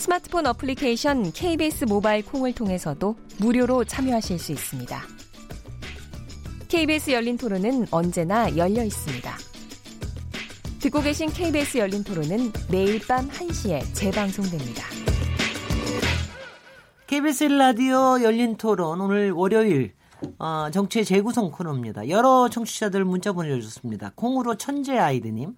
스마트폰 어플리케이션 KBS 모바일 콩을 통해서도 무료로 참여하실 수 있습니다. KBS 열린 토론은 언제나 열려 있습니다. 듣고 계신 KBS 열린 토론은 매일 밤 1시에 재방송됩니다. KBS 라디오 열린 토론 오늘 월요일 어, 정치의 재구성 코너입니다. 여러 청취자들 문자 보내주셨습니다. 콩으로 천재 아이드님.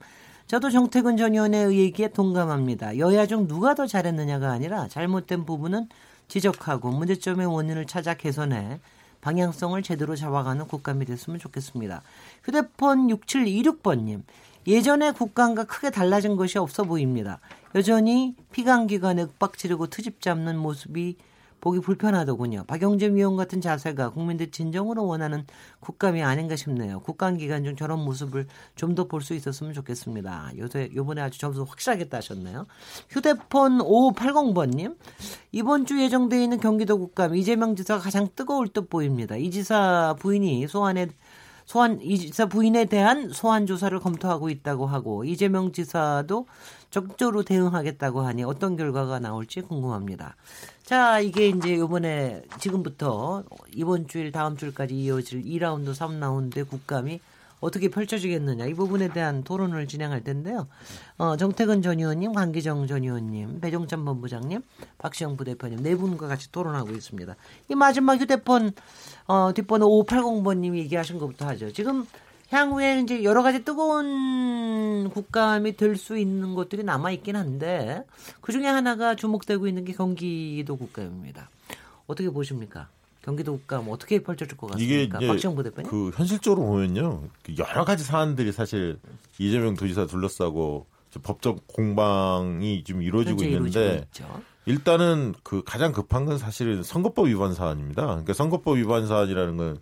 저도 정태근 전 의원의 얘기에 동감합니다. 여야 중 누가 더 잘했느냐가 아니라 잘못된 부분은 지적하고 문제점의 원인을 찾아 개선해 방향성을 제대로 잡아가는 국감이 됐으면 좋겠습니다. 휴대폰 6726번님. 예전에 국감과 크게 달라진 것이 없어 보입니다. 여전히 피감기관에 윽박 지르고 트집 잡는 모습이 보기 불편하더군요. 박영재 위원 같은 자세가 국민들 진정으로 원하는 국감이 아닌가 싶네요. 국감 기간 중 저런 모습을 좀 더 볼 수 있었으면 좋겠습니다. 요새 요번에 아주 점수 확실하게 따셨네요. 휴대폰 5580번님 이번 주 예정되어 있는 경기도 국감 이재명 지사가 가장 뜨거울 듯 보입니다. 이 지사 부인이 소환에 소환 이 지사 부인에 대한 소환 조사를 검토하고 있다고 하고 이재명 지사도 적극적으로 대응하겠다고 하니 어떤 결과가 나올지 궁금합니다. 자, 이게 이제 요번에 지금부터 이번 주일 다음 주일까지 이어질 2라운드, 3라운드 국감이 어떻게 펼쳐지겠느냐 이 부분에 대한 토론을 진행할 텐데요. 어, 정태근 전 의원님, 강기정 전 의원님, 배종찬 본부장님, 박시영 부대표님 네 분과 같이 토론하고 있습니다. 이 마지막 휴대폰 어, 뒷번호 5580번님이 얘기하신 것부터 하죠. 지금 향후에 이제 여러 가지 뜨거운 국감이 될 수 있는 것들이 남아 있긴 한데 그 중에 하나가 주목되고 있는 게 경기도 국감입니다. 어떻게 보십니까? 경기도 국감 어떻게 펼쳐질 것 같습니까? 이게 박시영 부대표님. 그 현실적으로 보면요, 그 여러 가지 사안들이 사실 이재명 도지사 둘러싸고 법적 공방이 지금 이루어지고 있는데 일단은 그 가장 급한 건 사실은 선거법 위반 사안입니다. 그러니까 선거법 위반 사안이라는 건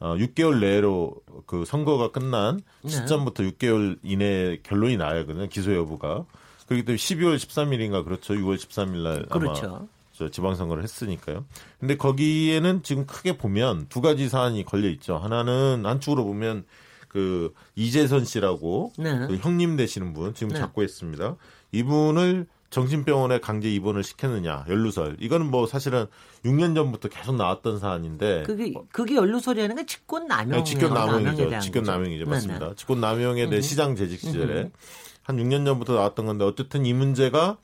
어, 6개월 내로 그 선거가 끝난 네. 시점부터 6개월 이내 결론이 나야 하거든요. 기소 여부가. 그렇기 때문에 12월 13일인가 그렇죠. 6월 13일 날 그렇죠. 아마 저 지방선거를 했으니까요. 근데 거기에는 지금 크게 보면 두 가지 사안이 걸려 있죠. 하나는 한쪽으로 보면 그 이재선 씨라고 네. 그 형님 되시는 분 지금 네. 잡고 있습니다. 이분을 정신병원에 강제 입원을 시켰느냐 연루설. 이거는 뭐 사실은 6년 전부터 계속 나왔던 사안인데. 그게 그게 연루설이라는 게 직권 남용 네, 직권 남용이죠. 직권 남용이죠. 맞습니다. 직권 남용에 대해 음. 시장 재직 시절에 음. 한 6년 전부터 나왔던 건데 어쨌든 이 문제가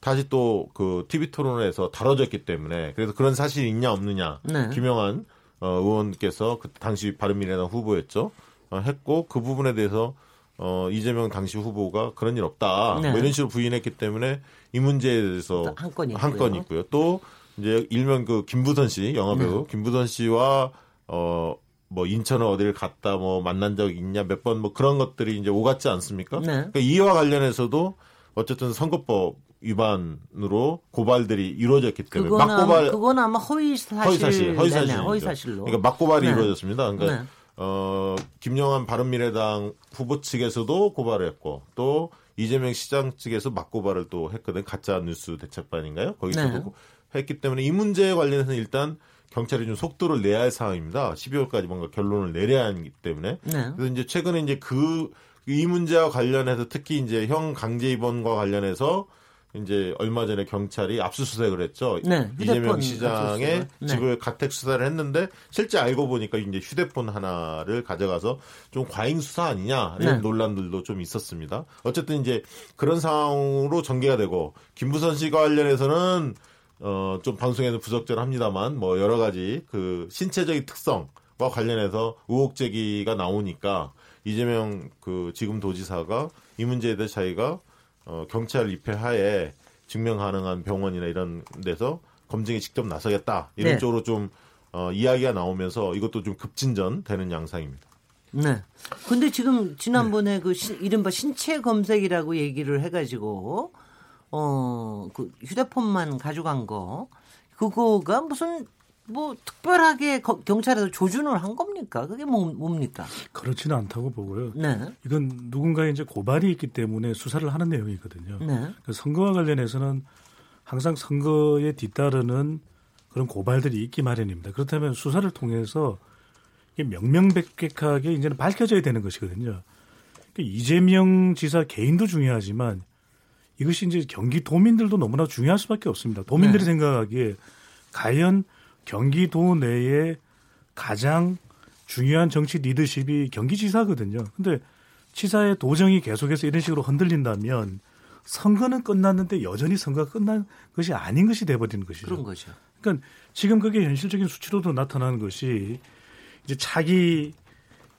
다시 또 그 TV 토론에서 다뤄졌기 때문에 그래서 그런 사실이 있냐 없느냐. 네. 김영환 어, 의원께서 그 당시 바른미래당 후보였죠. 어, 했고 그 부분에 대해서 어, 이재명 당시 후보가 그런 일 없다. 네. 뭐 이런 식으로 부인했기 때문에 이 문제에 대해서 한 건이 한건 있고요. 또 이제 일명 그 김부선 씨 영화 배우 네. 김부선 씨와 어. 뭐 인천을 어디를 갔다 뭐 만난 적 있냐 몇 번 뭐 그런 것들이 이제 오갔지 않습니까? 네. 그러니까 이와 관련해서도 어쨌든 선거법 위반으로 고발들이 이루어졌기 때문에 그건 막고발 그건 아마 허위 사실 허위 사실 허위 사실 허위 사실로 그러니까 막고발이 네. 이루어졌습니다. 그러니까 네. 어, 김영환 바른미래당 후보 측에서도 고발을 했고 또 이재명 시장 측에서 맞고발을 또 했거든 가짜 뉴스 대책반인가요? 거기서도 네. 했기 때문에 이 문제에 관련해서는 일단 경찰이 좀 속도를 내야 할 상황입니다. 12월까지 뭔가 결론을 내려야 하기 때문에 네. 그래서 이제 최근에 이제 그 이 문제와 관련해서 특히 이제 형 강제 입원과 관련해서 이제 얼마 전에 경찰이 압수수색을 했죠. 네, 이재명 시장의 네. 집을 가택 수사를 했는데 실제 알고 보니까 이제 휴대폰 하나를 가져가서 좀 과잉 수사 아니냐 이런 네. 논란들도 좀 있었습니다. 어쨌든 이제 그런 상황으로 전개가 되고 김부선 씨가 관련해서는 어 좀 방송에는 부적절합니다만 뭐 여러 가지 그 신체적인 특성과 관련해서 의혹 제기가 나오니까 이재명 그 지금 도지사가 이 문제에 대해 자기가 어, 경찰 입회 하에 증명 가능한 병원이나 이런 데서 검증에 직접 나서겠다 이런 네. 쪽으로 좀 어, 이야기가 나오면서 이것도 좀 급진전 되는 양상입니다. 네. 근데 지금 지난번에 네. 그 시, 이른바 신체 검색이라고 얘기를 해가지고 어그 휴대폰만 가져간 거 그거가 무슨 뭐 특별하게 거, 경찰에서 조준을 한 겁니까? 그게 뭐, 뭡니까? 그렇지는 않다고 보고요. 네. 이건 누군가의 이제 고발이 있기 때문에 수사를 하는 내용이거든요. 네. 그 선거와 관련해서는 항상 선거에 뒤따르는 그런 고발들이 있기 마련입니다. 그렇다면 수사를 통해서 명명백백하게 이제는 밝혀져야 되는 것이거든요. 그러니까 이재명 지사 개인도 중요하지만 이것이 이제 경기도민들도 너무나 중요할 수밖에 없습니다. 도민들이 네. 생각하기에 과연 경기도 내에 가장 중요한 정치 리더십이 경기지사거든요. 근데 지사의 도정이 계속해서 이런 식으로 흔들린다면 선거는 끝났는데 여전히 선거가 끝난 것이 아닌 것이 돼버리는 것이죠. 그런 거죠. 그러니까 지금 그게 현실적인 수치로도 나타나는 것이 이제 차기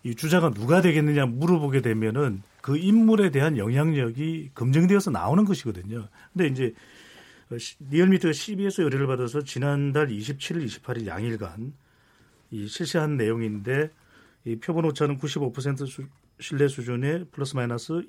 이 주자가 누가 되겠느냐 물어보게 되면은 그 인물에 대한 영향력이 검증되어서 나오는 것이거든요. 근데 이제 리얼미터가 CBS 의뢰를 받아서 지난달 27일, 28일 양일간 이 실시한 내용인데 이 표본 오차는 95% 수, 신뢰 수준의 플러스 마이너스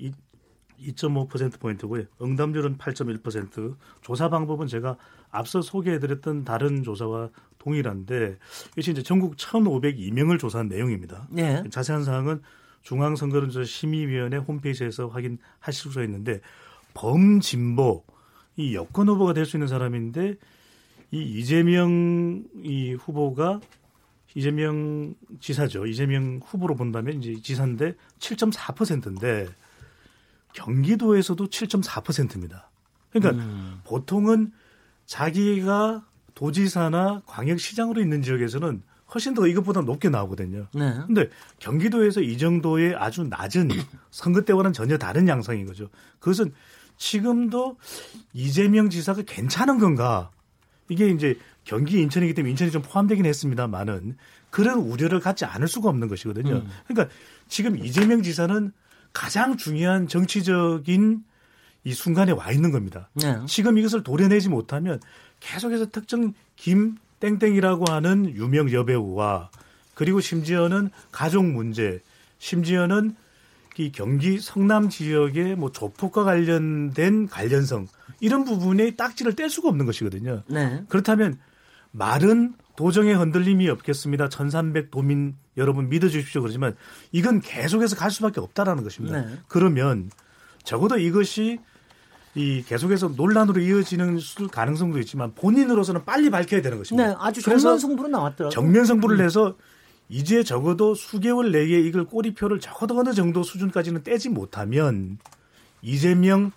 2.5% 포인트고요. 응답률은 8.1%. 조사 방법은 제가 앞서 소개해드렸던 다른 조사와 동일한데 이것이 이제 전국 1,502명을 조사한 내용입니다. 네. 자세한 사항은 중앙선거론조사 심의위원회 홈페이지에서 확인하실 수 있는데 범진보 이 여권 후보가 될 수 있는 사람인데 이 이재명 이 후보가 이재명 지사죠. 이재명 후보로 본다면 이제 지사인데 7.4%인데 경기도에서도 7.4%입니다. 그러니까 음. 보통은 자기가 도지사나 광역시장으로 있는 지역에서는 훨씬 더 이것보다 높게 나오거든요. 네. 근데 경기도에서 이 정도의 아주 낮은 선거 때와는 전혀 다른 양상인 거죠. 그것은 지금도 이재명 지사가 괜찮은 건가? 이게 이제 경기 인천이기 때문에 인천이 좀 포함되긴 했습니다만은 그런 우려를 갖지 않을 수가 없는 것이거든요. 음. 그러니까 지금 이재명 지사는 가장 중요한 정치적인 이 순간에 와 있는 겁니다. 네. 지금 이것을 도려내지 못하면 계속해서 특정 김 땡땡이라고 하는 유명 여배우와 그리고 심지어는 가족 문제, 심지어는 이 경기 성남 지역의 뭐 조폭과 관련된 관련성 이런 부분에 딱지를 뗄 수가 없는 것이거든요. 네. 그렇다면 말은 도정의 흔들림이 없겠습니다. 1300 도민 여러분 믿어주십시오. 그러지만 이건 계속해서 갈 수밖에 없다라는 것입니다. 네. 그러면 적어도 이것이 이 계속해서 논란으로 이어지는 가능성도 있지만 본인으로서는 빨리 밝혀야 되는 것입니다. 네, 아주 정면 승부로 나왔더라고요. 정면 승부를 음. 내서 이제 적어도 수개월 내에 이걸 꼬리표를 적어도 어느 정도 수준까지는 떼지 못하면 이재명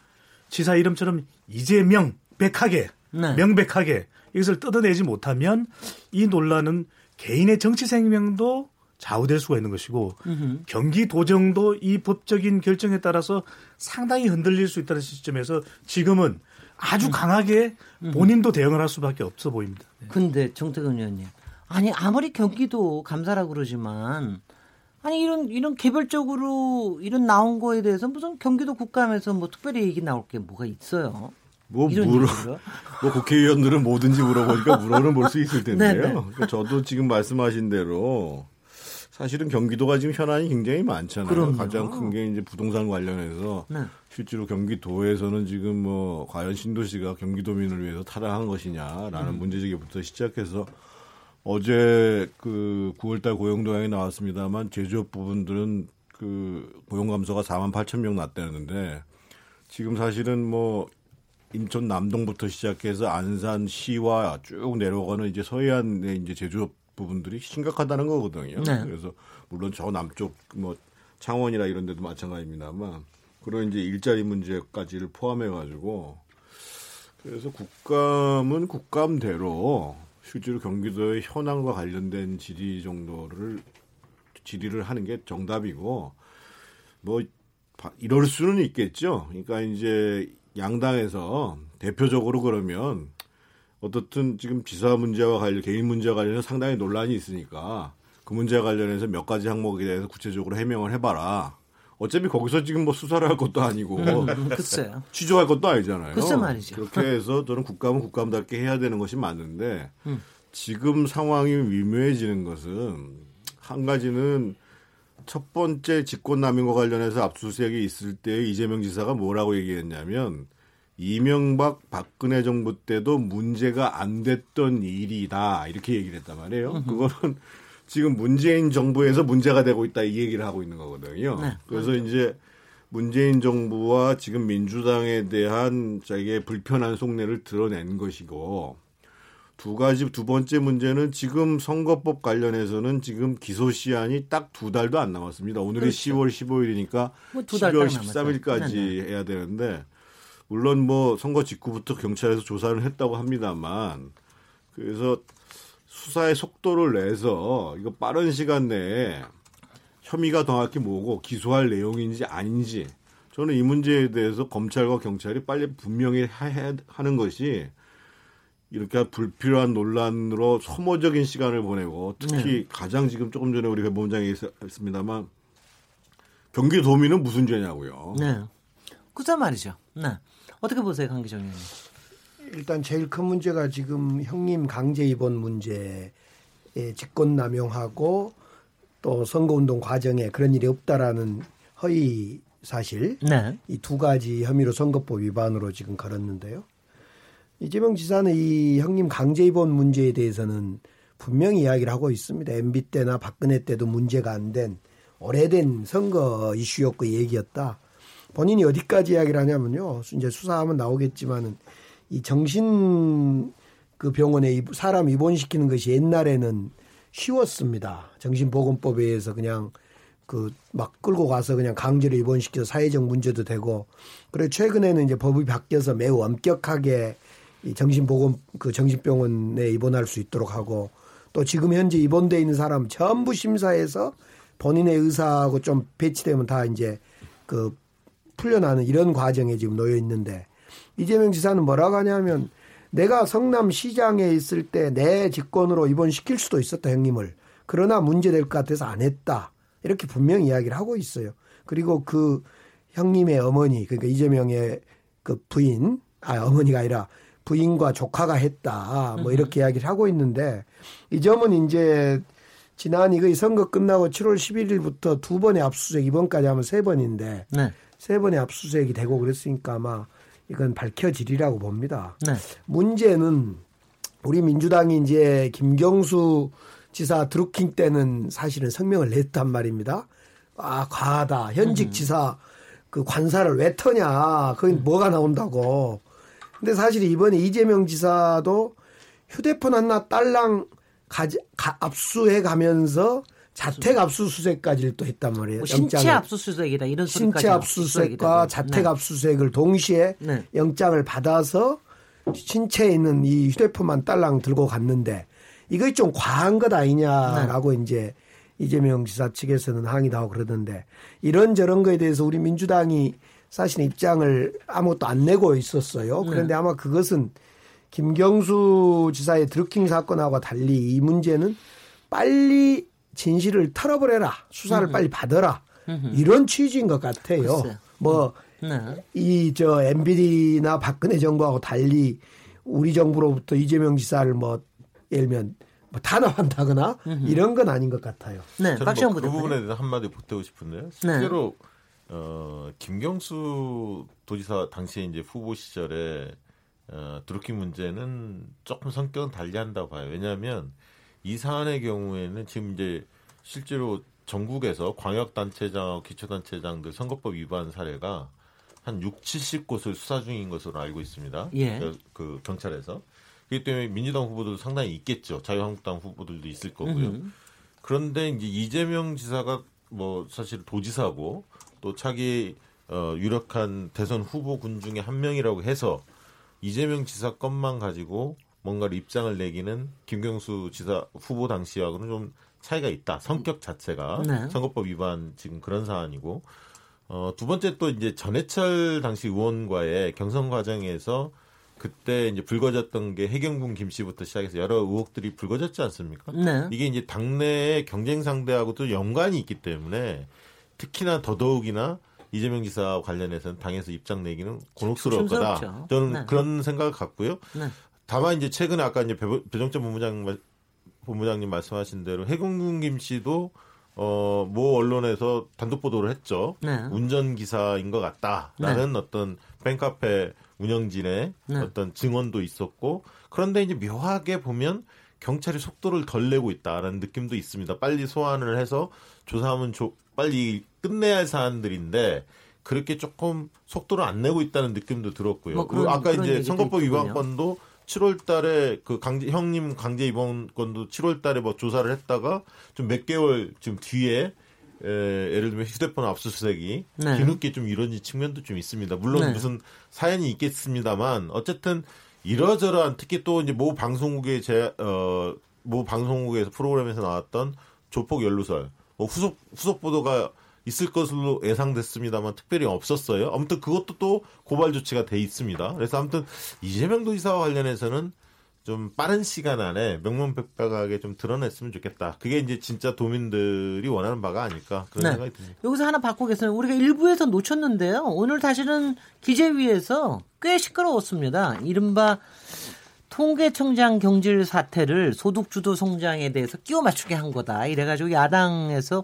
지사 이름처럼 이재명 백하게 네. 명백하게 이것을 뜯어내지 못하면 이 논란은 개인의 정치 생명도 좌우될 수가 있는 것이고 으흠. 경기 도정도 이 법적인 결정에 따라서 상당히 흔들릴 수 있다는 시점에서 지금은 아주 음. 강하게 본인도 대응을 할 수밖에 없어 보입니다. 네. 근데 정태근 의원님 아니 아무리 경기도 감사라 그러지만 아니 이런 이런 개별적으로 이런 나온 거에 대해서 무슨 경기도 국감에서 뭐 특별히 얘기 나올 게 뭐가 있어요? 뭐 물어 뭐 국회의원들은 뭐든지 물어보니까 물어는 볼 수 있을 텐데요. 그러니까 저도 지금 말씀하신 대로 사실은 경기도가 지금 현안이 굉장히 많잖아요. 그럼요. 가장 큰 게 이제 부동산 관련해서 네. 실제로 경기도에서는 지금 뭐 과연 신도시가 경기도민을 위해서 타락한 것이냐라는 음. 문제제기부터 시작해서 어제 그 9월달 고용도양이 나왔습니다만 제조업 부분들은 그 고용 감소가 4만 8천 명 났다는데 지금 사실은 뭐 인천 남동부터 시작해서 안산 시와 쭉 내려가는 이제 서해안의 이제 제조업 부분들이 심각하다는 거거든요. 네. 그래서 물론 저 남쪽 뭐 창원이나 이런 데도 마찬가지입니다만 그런 이제 일자리 문제까지를 포함해 가지고 그래서 국감은 국감대로 실제로 경기도의 현황과 관련된 질의 정도를 질의를 하는 게 정답이고 뭐 이럴 수는 있겠죠. 그러니까 이제 양당에서 대표적으로 그러면 어떻든 지금 지사 문제와 관련 개인 문제와 관련해서 상당히 논란이 있으니까 그 문제와 관련해서 몇 가지 항목에 대해서 구체적으로 해명을 해봐라. 어차피 거기서 지금 뭐 수사를 할 것도 아니고 음, 글쎄요. 취조할 것도 아니잖아요. 글쎄 말이죠. 그렇게 해서 저는 국감은 국감답게 해야 되는 것이 맞는데 음. 지금 상황이 미묘해지는 것은 한 가지는 첫 번째 직권남용과 관련해서 압수수색이 있을 때 이재명 지사가 뭐라고 얘기했냐면 이명박 박근혜 정부 때도 문제가 안 됐던 일이다 이렇게 얘기를 했단 말이에요. 그거는 지금 문재인 정부에서 문제가 되고 있다 이 얘기를 하고 있는 거거든요. 네, 그래서 맞아. 이제 문재인 정부와 지금 민주당에 대한 자기의 불편한 속내를 드러낸 것이고 두 가지 두 번째 문제는 지금 선거법 관련해서는 지금 기소 시한이 딱 두 달도 안 남았습니다. 오늘이 그렇죠. 10월 15일이니까 뭐 10월 13일까지 네 네. 해야 되는데 물론 뭐 선거 직후부터 경찰에서 조사를 했다고 합니다만 그래서 수사의 속도를 내서 이거 빠른 시간 내에 혐의가 정확히 뭐고 기소할 내용인지 아닌지 저는 이 문제에 대해서 검찰과 경찰이 빨리 분명히 해, 하는 것이 이렇게 불필요한 논란으로 소모적인 시간을 보내고 특히 네. 가장 지금 조금 전에 우리 법원장이 했습니다만 경기도민은 무슨 죄냐고요. 네. 그자 말이죠. 네. 어떻게 보세요, 강기정 의원님? 일단 제일 큰 문제가 지금 형님 강제 입원 문제에 직권 남용하고 또 선거운동 과정에 그런 일이 없다라는 허위 사실 네. 이두 가지 혐의로 선거법 위반으로 지금 걸었는데요. 이재명 지사는 이 형님 강제 입원 문제에 대해서는 분명히 이야기를 하고 있습니다. MB 때나 박근혜 때도 문제가 안 된 오래된 선거 이슈였고 얘기였다. 본인이 어디까지 이야기를 하냐면요. 이제 수사하면 나오겠지만은 이 정신 그 병원에 사람 입원시키는 것이 옛날에는 쉬웠습니다. 정신보건법에 의해서 그냥 그 막 끌고 가서 그냥 강제로 입원시켜서 사회적 문제도 되고 그래 최근에는 이제 법이 바뀌어서 매우 엄격하게 이 정신보건 그 정신병원에 입원할 수 있도록 하고 또 지금 현재 입원돼 있는 사람 전부 심사해서 본인의 의사하고 좀 배치되면 다 이제 그 풀려나는 이런 과정에 지금 놓여 있는데 이재명 지사는 뭐라고 하냐면 내가 성남시장에 있을 때 내 직권으로 입원시킬 수도 있었다 형님을 그러나 문제될 것 같아서 안 했다 이렇게 분명히 이야기를 하고 있어요. 그리고 그 형님의 어머니 그러니까 이재명의 그 부인 아 어머니가 아니라 부인과 조카가 했다 뭐 이렇게 이야기를 하고 있는데 이 점은 이제 지난 이거 선거 끝나고 7월 11일부터 두 번의 압수수색 이번까지 하면 세 번인데 네. 세 번의 압수수색이 되고 그랬으니까 아마 이건 밝혀지리라고 봅니다. 네. 문제는 우리 민주당이 이제 김경수 지사 드루킹 때는 사실은 성명을 냈단 말입니다. 아, 과하다. 현직 음. 지사 그 관사를 왜 터냐. 거기 음. 뭐가 나온다고. 근데 사실 이번에 이재명 지사도 휴대폰 하나 딸랑 가지, 가, 압수해 가면서 자택 압수수색까지를 또 했단 말이에요. 뭐 신체 압수수색이다 이런 신체 압수수색과 자택 네. 압수수색을 동시에 네. 영장을 받아서 신체에 있는 이 휴대폰만 딸랑 들고 갔는데 이거 좀 과한 것 아니냐라고 네. 이제 이재명 지사 측에서는 항의도 하고 그러던데 이런 저런 거에 대해서 우리 민주당이 사실 입장을 아무것도 안 내고 있었어요. 네. 그런데 아마 그것은 김경수 지사의 드루킹 사건하고 달리 이 문제는 빨리 진실을 털어버려라. 수사를 음흠. 빨리 받아라. 음흠. 이런 취지인 것 같아요. 뭐, 네. 이저 MBD나 박근혜 정부하고 달리 우리 정부로부터 이재명 지사를 뭐 예를 들면 뭐 탄압한다거나 이런 건 아닌 것 같아요. 네, 박시영 뭐, 그 부분에 대해서 한마디 보태고 싶은데요. 네. 실제로 네. 어, 김경수 도지사 당시에 이제 후보 시절에 어, 드루킹 문제는 조금 성격은 달리한다고 봐요. 왜냐하면 이 사안의 경우에는 지금 이제 실제로 전국에서 광역단체장, 기초단체장들 선거법 위반 사례가 한 6, 70곳을 수사 중인 것으로 알고 있습니다. 예. 그, 그 경찰에서. 그렇기 때문에 민주당 후보들도 상당히 있겠죠. 자유한국당 후보들도 있을 거고요. 음흠. 그런데 이제 이재명 지사가 뭐 사실 도지사고 또 차기 어, 유력한 대선 후보군 중에 한 명이라고 해서 이재명 지사 것만 가지고 뭔가를 입장을 내기는 김경수 지사 후보 당시하고는 좀 차이가 있다. 성격 자체가 네. 선거법 위반 지금 그런 사안이고 어, 두 번째 또 이제 전해철 당시 의원과의 경선 과정에서 그때 이제 불거졌던 게 해경군 김 씨부터 시작해서 여러 의혹들이 불거졌지 않습니까? 네. 이게 이제 당내의 경쟁 상대하고도 연관이 있기 때문에 특히나 더더욱이나 이재명 지사 관련해서는 당에서 입장 내기는 곤혹스러울 거다. 저는 네. 그런 생각을 갖고요. 네. 다만 이제 최근에 아까 이제 배정재 본부장 본부장님 말씀하신 대로 해공군 김 씨도 어모 언론에서 단독 보도를 했죠. 네. 운전 기사인 것 같다라는 네. 어떤 팬카페 운영진의 네. 어떤 증언도 있었고 그런데 이제 묘하게 보면 경찰이 속도를 덜 내고 있다라는 느낌도 있습니다. 빨리 소환을 해서 조사하면 조, 빨리 끝내야 할 사안들인데 그렇게 조금 속도를 안 내고 있다는 느낌도 들었고요. 뭐 그런, 그리고 아까 이제 선거법 위반 건도 7월 달에 그 강제, 형님 강제 입원 건도 7월 달에 뭐 조사를 했다가 좀 몇 개월 지금 뒤에 에, 예를 들면 휴대폰 압수수색이 네. 뒤늦게 좀 이런 측면도 좀 있습니다. 물론 네. 무슨 사연이 있겠습니다만 어쨌든 이러저러한 특히 또 이제 모 방송국의 제, 어, 모 방송국에서 프로그램에서 나왔던 조폭 연루설, 뭐 후속, 후속 보도가 있을 것으로 예상됐습니다만 특별히 없었어요. 아무튼 그것도 또 고발 조치가 돼 있습니다. 그래서 아무튼 이재명 도지사와 관련해서는 좀 빠른 시간 안에 명문백백하게 좀 드러냈으면 좋겠다. 그게 이제 진짜 도민들이 원하는 바가 아닐까 그런 네. 생각이 듭니다. 여기서 하나 바꾸겠습니다. 우리가 일부에서 놓쳤는데요. 오늘 사실은 기재위에서 꽤 시끄러웠습니다. 이른바 통계청장 경질 사태를 소득주도 성장에 대해서 끼워 맞추게 한 거다. 이래가지고 야당에서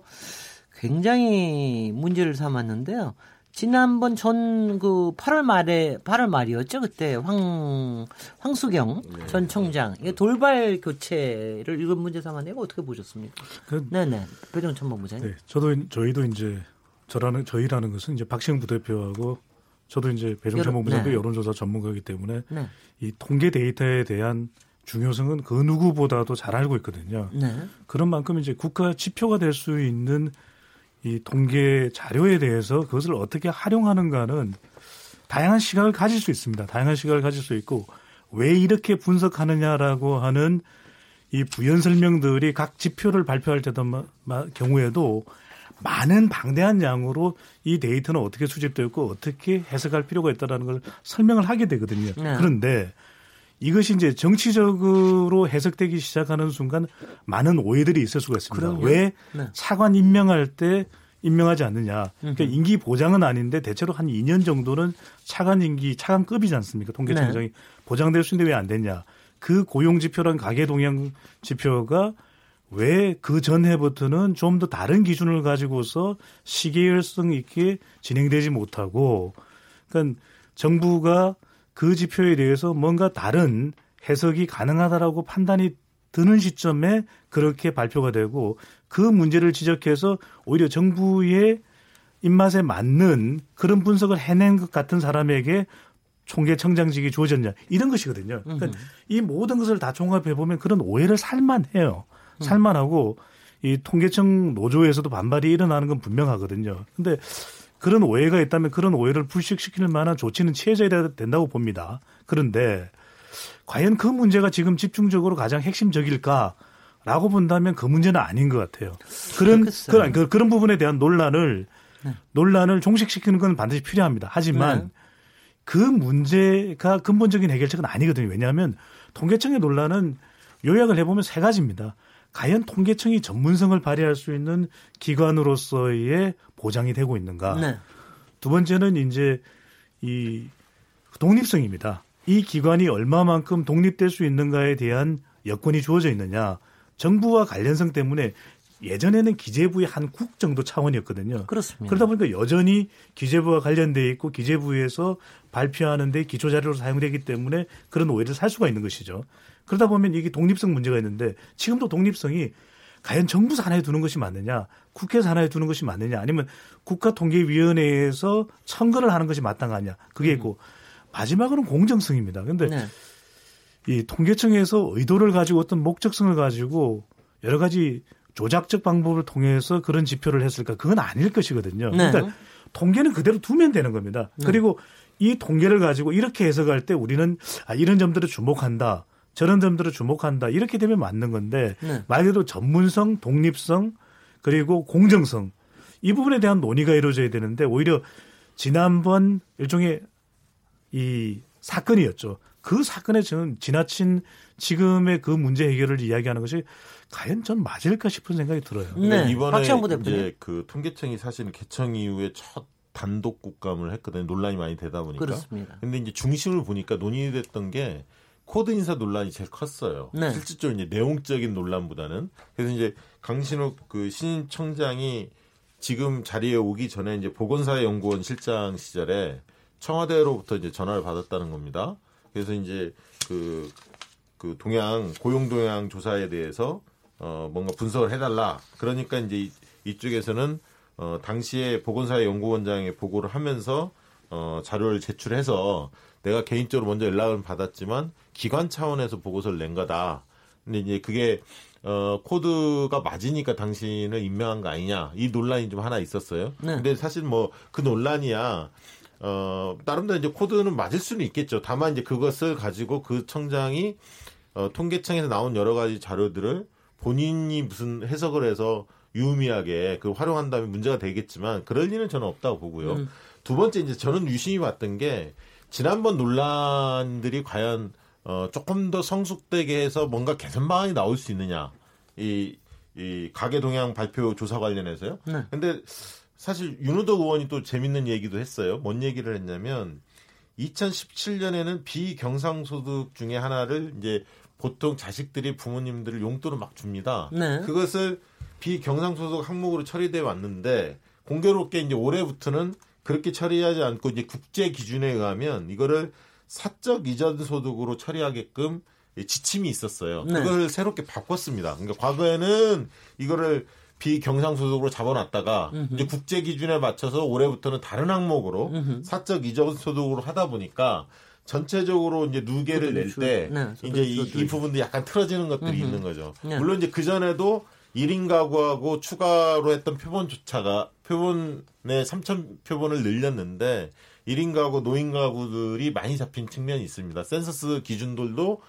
굉장히 문제를 삼았는데요. 지난번 전 그 8월 말에 8월 말이었죠 그때 황 황수경 네. 전 총장 이 돌발 교체를 이건 문제 삼아내고 어떻게 보셨습니까? 그, 네네 배정천 본부장님. 네, 저도 저희도 이제 저라는 저희라는 것은 이제 박시영 부대표하고 저도 이제 배정천 본부장도 네. 여론조사 전문가이기 때문에 네. 이 통계 데이터에 대한 중요성은 그 누구보다도 잘 알고 있거든요. 네. 그런 만큼 이제 국가 지표가 될 수 있는 이 통계 자료에 대해서 그것을 어떻게 활용하는가는 다양한 시각을 가질 수 있습니다. 다양한 시각을 가질 수 있고 왜 이렇게 분석하느냐라고 하는 이 부연 설명들이 각 지표를 발표할 때도 경우에도 많은 방대한 양으로 이 데이터는 어떻게 수집되었고 어떻게 해석할 필요가 있다라는 걸 설명을 하게 되거든요. 네. 그런데 이것이 이제 정치적으로 해석되기 시작하는 순간 많은 오해들이 있을 수가 있습니다. 그럼요. 왜 네. 차관 임명할 때 임명하지 않느냐. 그러니까 임기 보장은 아닌데 대체로 한 2년 정도는 차관 임기 차관급이지 않습니까? 통계청장이 네. 보장될 수 있는데 왜 안 됐냐. 그 고용 지표란 가계 동향 지표가 왜 그 전해부터는 좀 더 다른 기준을 가지고서 시계열성 있게 진행되지 못하고 그러니까 정부가 그 지표에 대해서 뭔가 다른 해석이 가능하다라고 판단이 드는 시점에 그렇게 발표가 되고 그 문제를 지적해서 오히려 정부의 입맛에 맞는 그런 분석을 해낸 것 같은 사람에게 총계청장직이 주어졌냐 이런 것이거든요. 그러니까 이 모든 것을 다 종합해 보면 그런 오해를 살만해요. 살만하고 이 통계청 노조에서도 반발이 일어나는 건 분명하거든요. 근데 그런 오해가 있다면 그런 오해를 불식시킬 만한 조치는 취해져야 된다고 봅니다. 그런데 과연 그 문제가 지금 집중적으로 가장 핵심적일까? 라고 본다면 그 문제는 아닌 것 같아요. 그런, 그런, 그, 그런 부분에 대한 논란을, 네. 논란을 종식시키는 건 반드시 필요합니다. 하지만 네. 그 문제가 근본적인 해결책은 아니거든요. 왜냐하면 통계청의 논란은 요약을 해보면 세 가지입니다. 과연 통계청이 전문성을 발휘할 수 있는 기관으로서의 보장이 되고 있는가. 네. 두 번째는 이제 이 독립성입니다. 이 기관이 얼마만큼 독립될 수 있는가에 대한 여건이 주어져 있느냐. 정부와 관련성 때문에 예전에는 기재부의 한 국 정도 차원이었거든요. 그렇습니다. 그러다 보니까 여전히 기재부와 관련돼 있고 기재부에서 발표하는데 기초 자료로 사용되기 때문에 그런 오해를 살 수가 있는 것이죠. 그러다 보면 이게 독립성 문제가 있는데 지금도 독립성이 과연 정부 산하에 두는 것이 맞느냐, 국회 산하에 두는 것이 맞느냐, 아니면 국가통계위원회에서 청구를 하는 것이 마땅하냐, 그게 있고 마지막으로는 공정성입니다. 근데 네. 이 통계청에서 의도를 가지고 어떤 목적성을 가지고 여러 가지 조작적 방법을 통해서 그런 지표를 했을까? 그건 아닐 것이거든요. 네. 그러니까 통계는 그대로 두면 되는 겁니다. 네. 그리고 이 통계를 가지고 이렇게 해석할 때 우리는 아, 이런 점들을 주목한다. 저런 점들을 주목한다. 이렇게 되면 맞는 건데 네. 말 그대로 전문성, 독립성 그리고 공정성 이 부분에 대한 논의가 이루어져야 되는데 오히려 지난번 일종의 이 사건이었죠. 그 사건에 저는 지나친 지금의 그 문제 해결을 이야기하는 것이 과연 전 맞을까 싶은 생각이 들어요. 네. 이번에 이제 그 통계청이 사실은 개청 이후에 첫 단독 국감을 했거든요. 논란이 많이 되다 보니까. 그렇습니다. 근데 이제 중심을 보니까 논의됐던 게 코드 인사 논란이 제일 컸어요. 네. 실질적으로 이제 내용적인 논란보다는 그래서 이제 강신욱 그 신임 청장이 지금 자리에 오기 전에 이제 보건사회연구원 실장 시절에 청와대로부터 이제 전화를 받았다는 겁니다. 그래서 이제 그, 그 동양 고용 동양 조사에 대해서 어 뭔가 분석을 해달라. 그러니까 이제 이, 이쪽에서는 어 당시에 보건사회 연구원장에 보고를 하면서 어 자료를 제출해서 내가 개인적으로 먼저 연락을 받았지만 기관 차원에서 보고서를 낸 거다. 근데 이제 그게 어 코드가 맞으니까 당신을 임명한 거 아니냐 이 논란이 좀 하나 있었어요. 네. 근데 사실 뭐 그 논란이야 어 나름대로 이제 코드는 맞을 수는 있겠죠. 다만 이제 그것을 가지고 그 청장이 어 통계청에서 나온 여러 가지 자료들을 본인이 무슨 해석을 해서 유의미하게 그 활용한다면 문제가 되겠지만 그럴 리는 저는 없다고 보고요. 음. 두 번째 이제 저는 유심히 봤던 게 지난번 논란들이 과연 어, 조금 더 성숙되게 해서 뭔가 개선 방안이 나올 수 있느냐. 이, 이 가계 동향 발표 조사 관련해서요. 네. 근데 사실 윤호덕 의원이 또 재밌는 얘기도 했어요. 뭔 얘기를 했냐면 2017년에는 비경상소득 중에 하나를 이제 보통 자식들이 부모님들을 용돈을 막 줍니다. 네. 그것을 비경상소득 항목으로 처리돼 왔는데 공교롭게 이제 올해부터는 그렇게 처리하지 않고 이제 국제 기준에 의하면 이거를 사적 이전 소득으로 처리하게끔 지침이 있었어요. 네. 그걸 새롭게 바꿨습니다. 그러니까 과거에는 이거를 비경상소득으로 잡아놨다가 음흠. 이제 국제 기준에 맞춰서 올해부터는 다른 항목으로 음흠. 사적 이전 소득으로 하다 보니까 전체적으로 이제 누계를 낼때 네, 이제 이, 이, 부분도 약간 틀어지는 것들이 음흠. 있는 거죠. 네. 물론 이제 그 전에도 1인 가구하고 추가로 했던 표본 조차가 표본의 3천 표본을 늘렸는데 1인 가구, 노인 가구들이 많이 잡힌 측면이 있습니다. 센서스 기준들도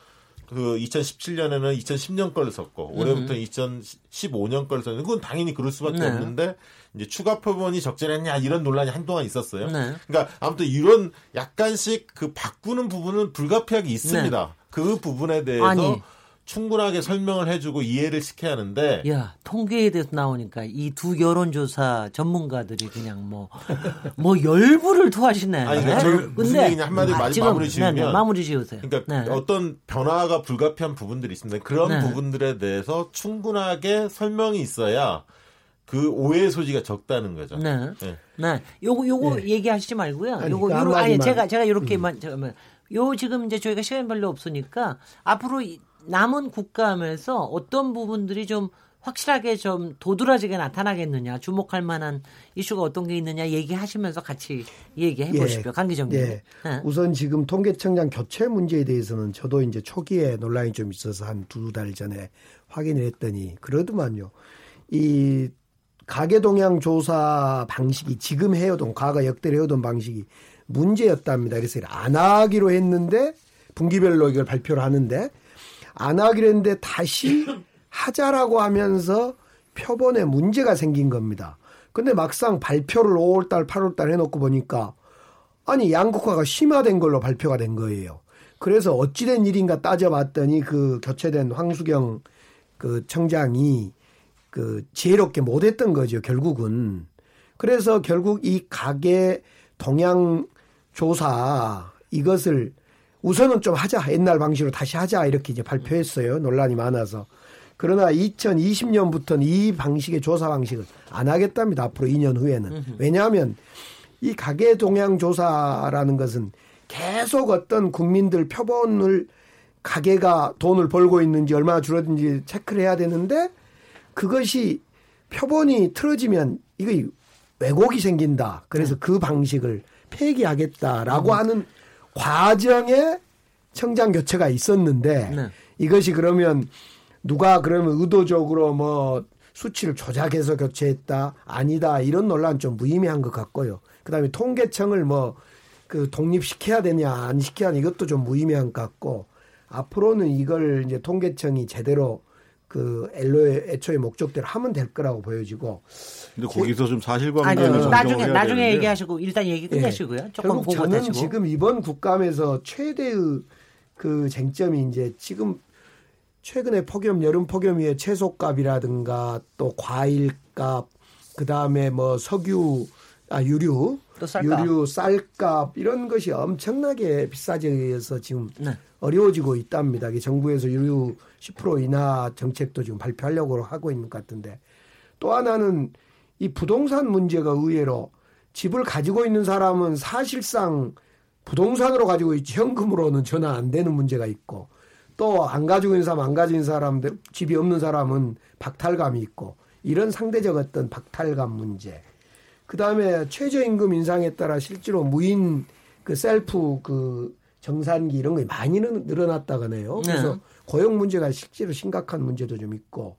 그 2017년에는 2010년 걸 썼고 올해부터 음. 2015년 걸 썼는데 그건 당연히 그럴 수밖에 네. 없는데 이제 추가 표본이 적절했냐 이런 논란이 한동안 있었어요. 네. 그러니까 아무튼 이런 약간씩 그 바꾸는 부분은 불가피하게 있습니다. 네. 그 부분에 대해서 아니. 충분하게 설명을 해주고 이해를 시켜야 하는데. 야 통계에 대해서 나오니까 이 두 여론조사 전문가들이 그냥 뭐뭐 열불을 토하시네. 아니 그러니까 저 무슨 얘기냐 한마디 아, 지금, 마무리 지으면 네 네, 마무리 지으세요. 그러니까 네. 어떤 변화가 불가피한 부분들이 있습니다. 그런 네. 부분들에 대해서 충분하게 설명이 있어야 그 오해 소지가 적다는 거죠. 네. 네. 네. 요거 요거 네. 얘기하시지 말고요. 아니, 요거 요거 아니 제가 제가 이렇게만 음. 잠깐만. 요 지금 이제 저희가 시간이 별로 없으니까 앞으로 남은 국감에서 어떤 부분들이 좀 확실하게 좀 도드라지게 나타나겠느냐 주목할 만한 이슈가 어떤 게 있느냐 얘기하시면서 같이 얘기해 예. 보십시오. 예, 강기정 님. 예. 네. 우선 지금 통계청장 교체 문제에 대해서는 저도 이제 초기에 논란이 좀 있어서 한 두 달 전에 확인을 했더니 그러더만요. 이 가계 동향 조사 방식이 지금 해오던 과거 역대로 해오던 방식이 문제였답니다. 그래서 안 하기로 했는데 분기별로 이걸 발표를 하는데 안 하기로 했는데 다시 하자라고 하면서 표본에 문제가 생긴 겁니다. 근데 막상 발표를 5월달, 8월달 해놓고 보니까 아니 양극화가 심화된 걸로 발표가 된 거예요. 그래서 어찌된 일인가 따져봤더니 그 교체된 황수경 그 청장이 그 지혜롭게 못했던 거죠 결국은. 그래서 결국 이 가계 동향 조사 이것을 우선은 좀 하자. 옛날 방식으로 다시 하자. 이렇게 이제 발표했어요. 논란이 많아서. 그러나 2020년부터는 이 방식의 조사 방식을 안 하겠답니다. 앞으로 2년 후에는. 왜냐하면 이 가계 동향 조사라는 것은 계속 어떤 국민들 표본을 가게가 돈을 벌고 있는지 얼마나 줄었는지 체크를 해야 되는데 그것이 표본이 틀어지면 이거 왜곡이 생긴다. 그래서 네. 그 방식을 폐기하겠다라고 음. 하는 과정에 청장 교체가 있었는데 네. 이것이 그러면 누가 그러면 의도적으로 뭐 수치를 조작해서 교체했다 아니다 이런 논란 좀 무의미한 것 같고요. 그다음에 통계청을 뭐 그 독립시켜야 되냐 안 시켜야 하냐 이것도 좀 무의미한 것 같고 앞으로는 이걸 이제 통계청이 제대로 그 엘로의 애초의 목적대로 하면 될 거라고 보여지고. 근데 거기서 좀 사실관계를 나중에 나중에 되는데. 얘기하시고 일단 얘기 끝내시고요. 예. 조금 결국 저는 하시고. 지금 이번 국감에서 최대의 그 쟁점이 이제 지금 최근에 폭염 여름 폭염 에 채소값이라든가 또 과일값 그다음에 뭐 석유 아 유류 유류 쌀값 이런 것이 엄청나게 비싸져서 지금 네. 어려워지고 있답니다. 정부에서 유류 10% 인하 정책도 지금 발표하려고 하고 있는 것 같은데 또 하나는 이 부동산 문제가 의외로 집을 가지고 있는 사람은 사실상 부동산으로 가지고 있지 현금으로는 전화 안 되는 문제가 있고 또 안 가지고 있는 사람 안 가지고 있는 사람들 집이 없는 사람은 박탈감이 있고 이런 상대적 어떤 박탈감 문제. 그 다음에 최저임금 인상에 따라 실제로 무인 그 셀프 그 정산기 이런 게 많이 늘어났다가네요. 그래서 네. 고용 문제가 실제로 심각한 문제도 좀 있고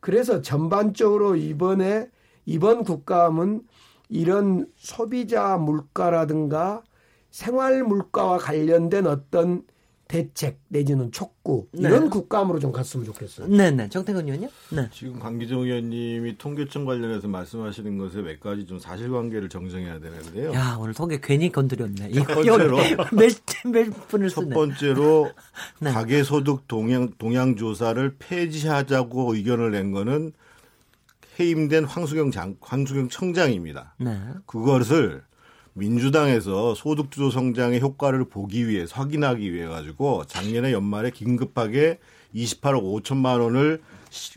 그래서 전반적으로 이번에 이번 국감은 이런 소비자 물가라든가 생활 물가와 관련된 어떤 대책 내지는 촉구 네. 이런 국감으로 좀 갔으면 좋겠어요. 네, 네. 정태근 의원님. 네. 지금 강기정 의원님이 통계청 관련해서 말씀하시는 것에 몇 가지 좀 사실관계를 정정해야 되는데요. 야, 오늘 통계 괜히 건드렸네. 첫 번째로 몇, 몇 분을 쓰네. 첫 번째로 네. 가계소득 동향 동향 조사를 폐지하자고 의견을 낸 거는 해임된 황수경 장 황수경 청장입니다. 네. 그것을 민주당에서 소득주도 성장의 효과를 보기 위해 확인하기 위해 가지고 작년에 연말에 긴급하게 28억 5천만 원을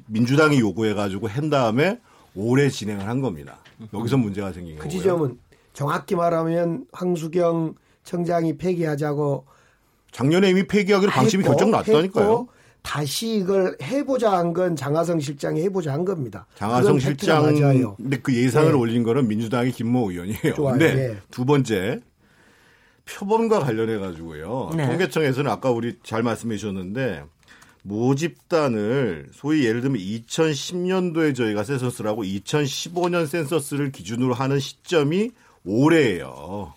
민주당이 요구해 가지고 한 다음에 올해 진행을 한 겁니다. 여기서 문제가 생긴 그 거고요. 그 지점은 정확히 말하면 황수경 청장이 폐기하자고 작년에 이미 폐기하기로 방침이 결정 났다니까요. 다시 이걸 해보자 한 건 장하성 실장이 해보자 한 겁니다. 장하성 실장 근데 그 예산을 네. 올린 거는 민주당의 김모 의원이에요. 좋아요. 근데 네. 두 번째 표본과 관련해 가지고요. 네. 통계청에서는 아까 우리 잘 말씀해 주셨는데 모집단을 소위 예를 들면 2010년도에 저희가 센서스를 하고 2015년 센서스를 기준으로 하는 시점이 올해예요.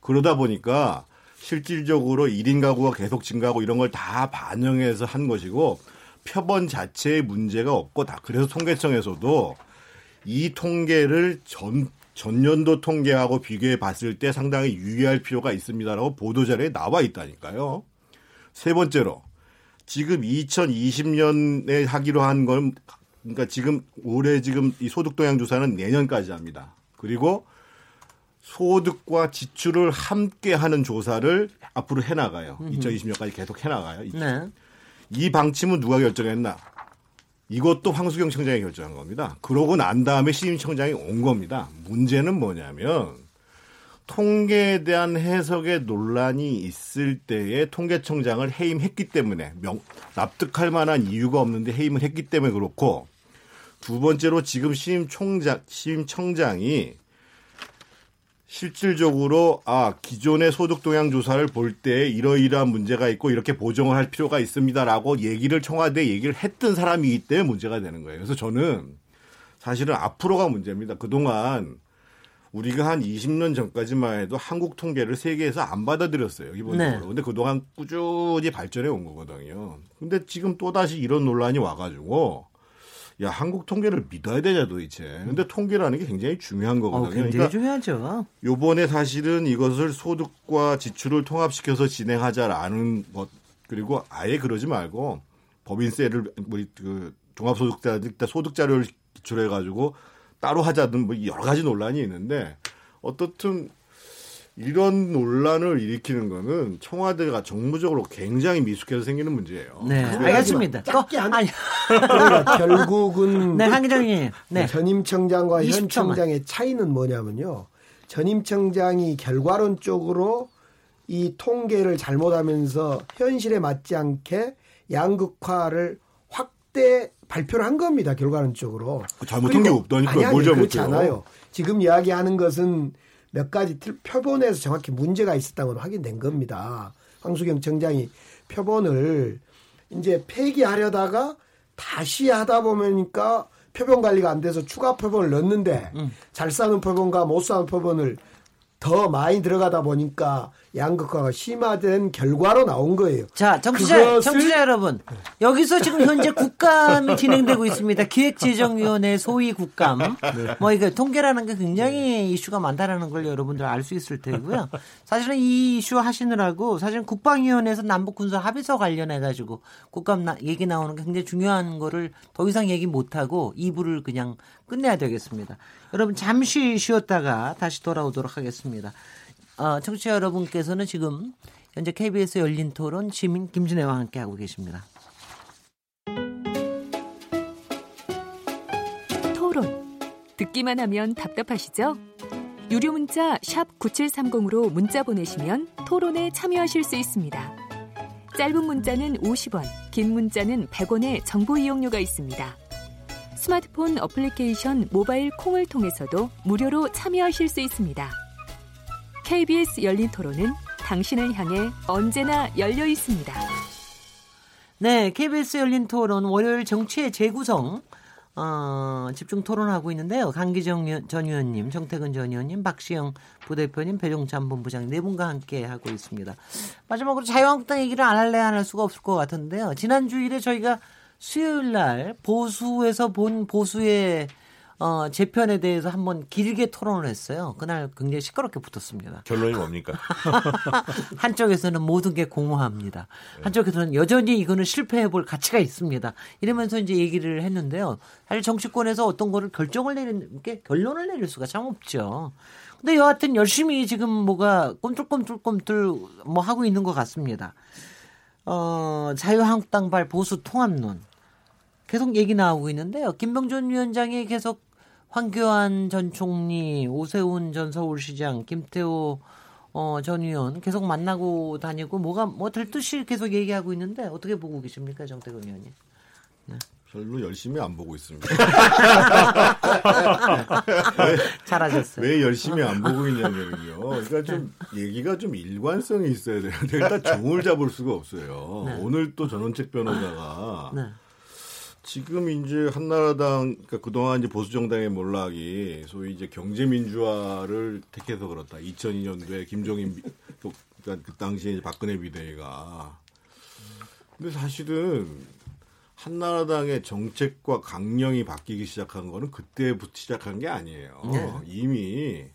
그러다 보니까 실질적으로 1인 가구가 계속 증가하고 이런 걸 다 반영해서 한 것이고 표본 자체에 문제가 없고 다 그래서 통계청에서도 이 통계를 전 전년도 통계하고 비교해 봤을 때 상당히 유의할 필요가 있습니다라고 보도자료에 나와 있다니까요. 세 번째로 지금 2020년에 하기로 한 건 그러니까 지금 올해 지금 이 소득 동향 조사는 내년까지 합니다. 그리고 소득과 지출을 함께 하는 조사를 앞으로 해나가요. 2020년까지 계속 해나가요. 네. 이 방침은 누가 결정했나? 이것도 황수경 청장이 결정한 겁니다. 그러고 난 다음에 시임청장이 온 겁니다. 문제는 뭐냐면 통계에 대한 해석에 논란이 있을 때에 통계청장을 해임했기 때문에 명, 납득할 만한 이유가 없는데 해임을 했기 때문에 그렇고 두 번째로 지금 시임총장, 시임청장이 실질적으로 아 기존의 소득 동향 조사를 볼 때 이러이러한 문제가 있고 이렇게 보정을 할 필요가 있습니다라고 얘기를 청와대 얘기를 했던 사람이기 때문에 문제가 되는 거예요. 그래서 저는 사실은 앞으로가 문제입니다. 그동안 우리가 한 20년 전까지만 해도 한국 통계를 세계에서 안 받아들였어요. 기본적으로. 네. 근데 그동안 꾸준히 발전해 온 거거든요. 근데 지금 또다시 이런 논란이 와가지고 야 한국 통계를 믿어야 되냐 도대체. 근데 통계라는 게 굉장히 중요한 거거든요. 어, 굉장히 그러니까 중요하죠. 요번에 사실은 이것을 소득과 지출을 통합시켜서 진행하자라는 것 그리고 아예 그러지 말고 법인세를 뭐그 종합소득자 소득 자료를 기출해 가지고 따로 하자든 뭐 여러 가지 논란이 있는데 어떻든 이런 논란을 일으키는 거는 청와대가 정무적으로 굉장히 미숙해서 생기는 문제예요. 네, 알겠습니다. 또 아니 그러니까 결국은 네, 한기정님. 네. 전임 청장과 현 청장의 차이는 뭐냐면요. 전임 청장이 결과론 쪽으로 이 통계를 잘못하면서 현실에 맞지 않게 양극화를 확대 발표를 한 겁니다. 결과론적으로. 잘못한 게 없다니까. 뭘 그렇지 않아요. 지금 이야기하는 것은 몇 가지 표본에서 정확히 문제가 있었다는 건 확인된 겁니다. 황수경 청장이 표본을 이제 폐기하려다가 다시 하다 보니까 표본 관리가 안 돼서 추가 표본을 넣는데 음. 잘 싸는 표본과 못 싸는 표본을 더 많이 들어가다 보니까 양극화가 심화된 결과로 나온 거예요. 자, 정치자, 정치자 여러분. 여기서 지금 현재 국감이 진행되고 있습니다. 기획재정위원회 소위 국감. 네. 뭐, 이거 통계라는 게 굉장히 네. 이슈가 많다라는 걸 여러분들 알 수 있을 테고요. 사실은 이 이슈 하시느라고 사실은 국방위원회에서 남북군사 합의서 관련해가지고 국감 나, 얘기 나오는 게 굉장히 중요한 거를 더 이상 얘기 못하고 2부를 그냥 끝내야 되겠습니다. 여러분 잠시 쉬었다가 다시 돌아오도록 하겠습니다. 어, 청취자 여러분께서는 지금 현재 KBS 열린 토론 시민 김준혜와 함께 하고 계십니다. 토론. 듣기만 하면 답답하시죠? 유료 문자 9730으로 문자 보내시면 토론에 참여하실 수 있습니다. 짧은 문자는 50원, 긴 문자는 100원의 정보 이용료가 있습니다. 스마트폰 어플리케이션 모바일 콩을 통해서도 무료로 참여하실 수 있습니다. KBS 열린 토론은 당신을 향해 언제나 열려 있습니다. 네, KBS 열린 토론 월요일 정치의 재구성 어, 집중 토론하고 있는데요. 강기정 전 의원님, 정태근 전 의원님, 박시영 부대표님, 배종찬 본부장 네 분과 함께 하고 있습니다. 마지막으로 자유한국당 얘기를 안 할래 안 할 수가 없을 것 같은데요. 지난 주일에 저희가 수요일 날 보수에서 본 보수의 어, 재편에 대해서 한번 길게 토론을 했어요. 그날 굉장히 시끄럽게 붙었습니다. 결론이 뭡니까? 한쪽에서는 모든 게 공허합니다. 한쪽에서는 여전히 이거는 실패해 볼 가치가 있습니다. 이러면서 이제 얘기를 했는데요. 사실 정치권에서 어떤 거를 결정을 내리는 게 결론을 내릴 수가 참 없죠. 근데 여하튼 열심히 지금 뭐가 꼼틀꼼틀꼼틀 뭐 하고 있는 것 같습니다. 어, 자유한국당발 보수 통합론. 계속 얘기 나오고 있는데요. 김병준 위원장이 계속 황교안 전 총리, 오세훈 전 서울시장, 김태호 어, 전 의원 계속 만나고 다니고 뭐가 뭐 들듯이 계속 얘기하고 있는데 어떻게 보고 계십니까, 정태근 의원님? 네. 별로 열심히 안 보고 있습니다. 왜, 잘하셨어요. 왜 열심히 안 보고 있냐면요. 그러니까 좀 얘기가 좀 일관성이 있어야 되는데 일단 종을 잡을 수가 없어요. 네. 오늘 또 전원책 변호사가 네. 지금 이제 한나라당 그러니까 그동안 이제 보수 정당의 몰락이 소위 이제 경제 민주화를 택해서 그렇다. 2002년도에 김종인 그러니까 그 당시에 이제 박근혜 비대위가 근데 사실은 한나라당의 정책과 강령이 바뀌기 시작한 거는 그때부터 시작한 게 아니에요. 네. 이미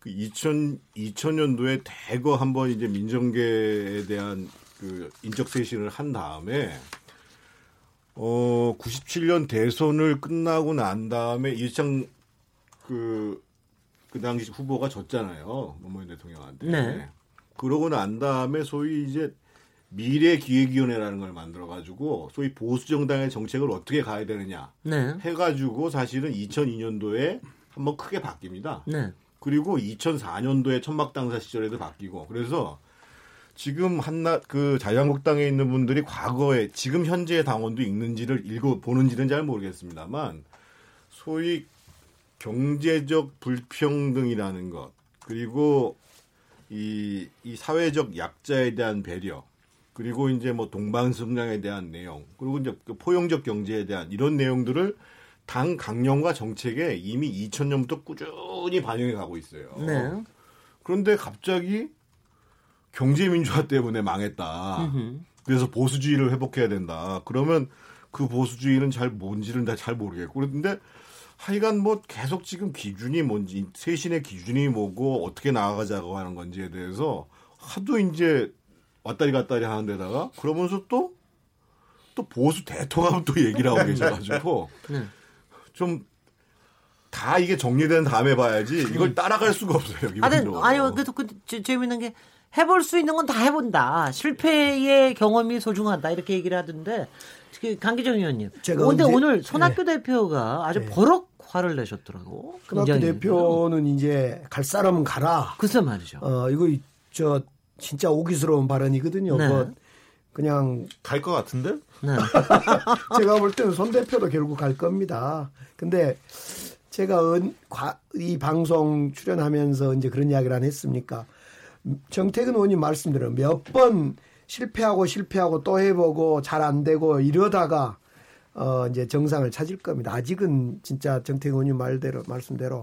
그 2000, 2000년도에 대거 한번 이제 민정계에 대한 그 인적 쇄신을 한 다음에 어 97년 대선을 끝나고 난 다음에 이창 그, 그 당시 후보가 졌잖아요. 노무현 대통령한테. 네. 그러고 난 다음에 소위 이제 미래 기획위원회라는 걸 만들어 가지고 소위 보수 정당의 정책을 어떻게 가야 되느냐 네. 해 가지고 사실은 2002년도에 한번 크게 바뀝니다. 네. 그리고 2004년도에 천막 당사 시절에도 바뀌고 그래서 지금 한나 그 자유한국당에 있는 분들이 과거에 지금 현재의 당원도 읽는지를 읽어 보는지는 잘 모르겠습니다만 소위 경제적 불평등이라는 것 그리고 이, 이 사회적 약자에 대한 배려 그리고 이제 뭐 동방성장에 대한 내용 그리고 이제 그 포용적 경제에 대한 이런 내용들을 당 강령과 정책에 이미 2000년부터 꾸준히 반영해 가고 있어요. 네. 그런데 갑자기 경제 민주화 때문에 망했다. 그래서 보수주의를 회복해야 된다. 그러면 그 보수주의는 잘 뭔지는 다잘 모르겠고 그런데 하여간 뭐 계속 지금 기준이 뭔지 쇄신의 기준이 뭐고 어떻게 나아가자고 하는 건지에 대해서 하도 이제 왔다리 갔다리 하는 데다가 그러면서 또또 보수 대통합 또 얘기를 하고 계셔가지고 네. 좀다 이게 정리된 다음에 봐야지 이걸 따라갈 수가 없어요. 기본적으로. 아니, 아니 그래도 그 재밌는 게 해볼 수 있는 건 다 해본다. 실패의 경험이 소중하다. 이렇게 얘기를 하던데, 강기정 의원님. 제가 근데 오늘 손학규 네. 대표가 아주 네. 버럭 화를 내셨더라고. 손학규 대표는 이제 갈 사람은 가라. 글쎄 말이죠. 어, 이거 저 진짜 오기스러운 발언이거든요. 네. 뭐 그냥 갈 것 같은데? 네. 제가 볼 때는 손 대표도 결국 갈 겁니다. 근데 제가 은, 과, 이 방송 출연하면서 이제 그런 이야기를 안 했습니까? 정태근 의원님 말씀대로 몇 번 실패하고 실패하고 또 해보고 잘 안 되고 이러다가 어 이제 정상을 찾을 겁니다. 아직은 진짜 정태근 의원님 말대로 말씀대로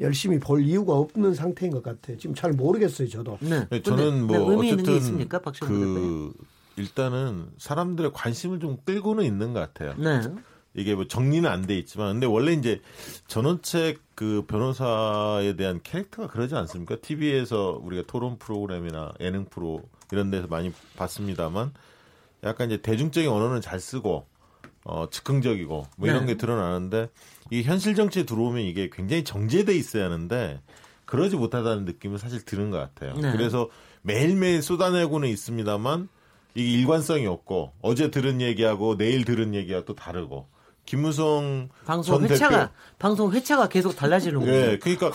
열심히 볼 이유가 없는 상태인 것 같아요. 지금 잘 모르겠어요, 저도. 네. 네 저는 뭐 의미 어쨌든 있습니까, 그 일단은 사람들의 관심을 좀 끌고는 있는 것 같아요. 네. 이게 뭐 정리는 안 돼 있지만 근데 원래 이제 전원책 그 변호사에 대한 캐릭터가 그러지 않습니까? TV에서 우리가 토론 프로그램이나 예능 프로 이런 데서 많이 봤습니다만 약간 이제 대중적인 언어는 잘 쓰고 어 즉흥적이고 뭐 이런 네. 게 드러나는데 이 현실 정치에 들어오면 이게 굉장히 정제돼 있어야 하는데 그러지 못하다는 느낌은 사실 드는 것 같아요. 네. 그래서 매일매일 쏟아내고는 있습니다만 이게 일관성이 없고 어제 들은 얘기하고 내일 들은 얘기가 또 다르고 김무성 방송 회차가 대표. 방송 회차가 계속 달라지는 거예요. 네, 그러니까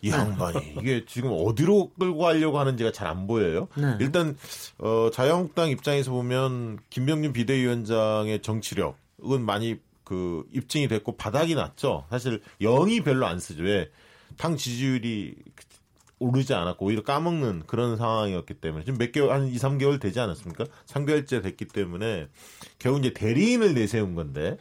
이 양반이 이게 지금 어디로 끌고 가려고 하는지가 잘 안 보여요. 네. 일단 어, 자유한국당 입장에서 보면 김병준 비대위원장의 정치력은 많이 그 입증이 됐고 바닥이 났죠. 사실 영이 별로 안 쓰죠. 왜? 당 지지율이 오르지 않았고 오히려 까먹는 그런 상황이었기 때문에 지금 몇 개월 한 2, 3개월 되지 않았습니까? 3개월째 됐기 때문에 결국 이제 대리인을 내세운 건데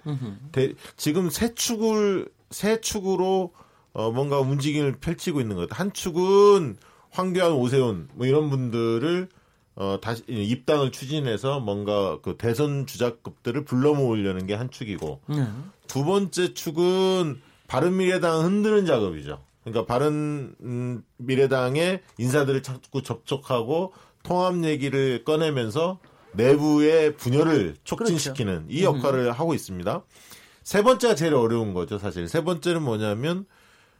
대, 지금 새 축을 새 축으로 어 뭔가 움직임을 펼치고 있는 것. 한 축은 황교안, 오세훈 뭐 이런 분들을 어 다시 입당을 추진해서 뭔가 그 대선 주자급들을 불러 모으려는 게 한 축이고 네. 두 번째 축은 바른미래당 흔드는 작업이죠. 그러니까 바른 음, 미래당의 인사들을 자꾸 접촉하고 통합 얘기를 꺼내면서 내부의 분열을 촉진시키는 그렇죠. 이 역할을 음. 하고 있습니다. 세 번째가 제일 어려운 거죠, 사실. 세 번째는 뭐냐면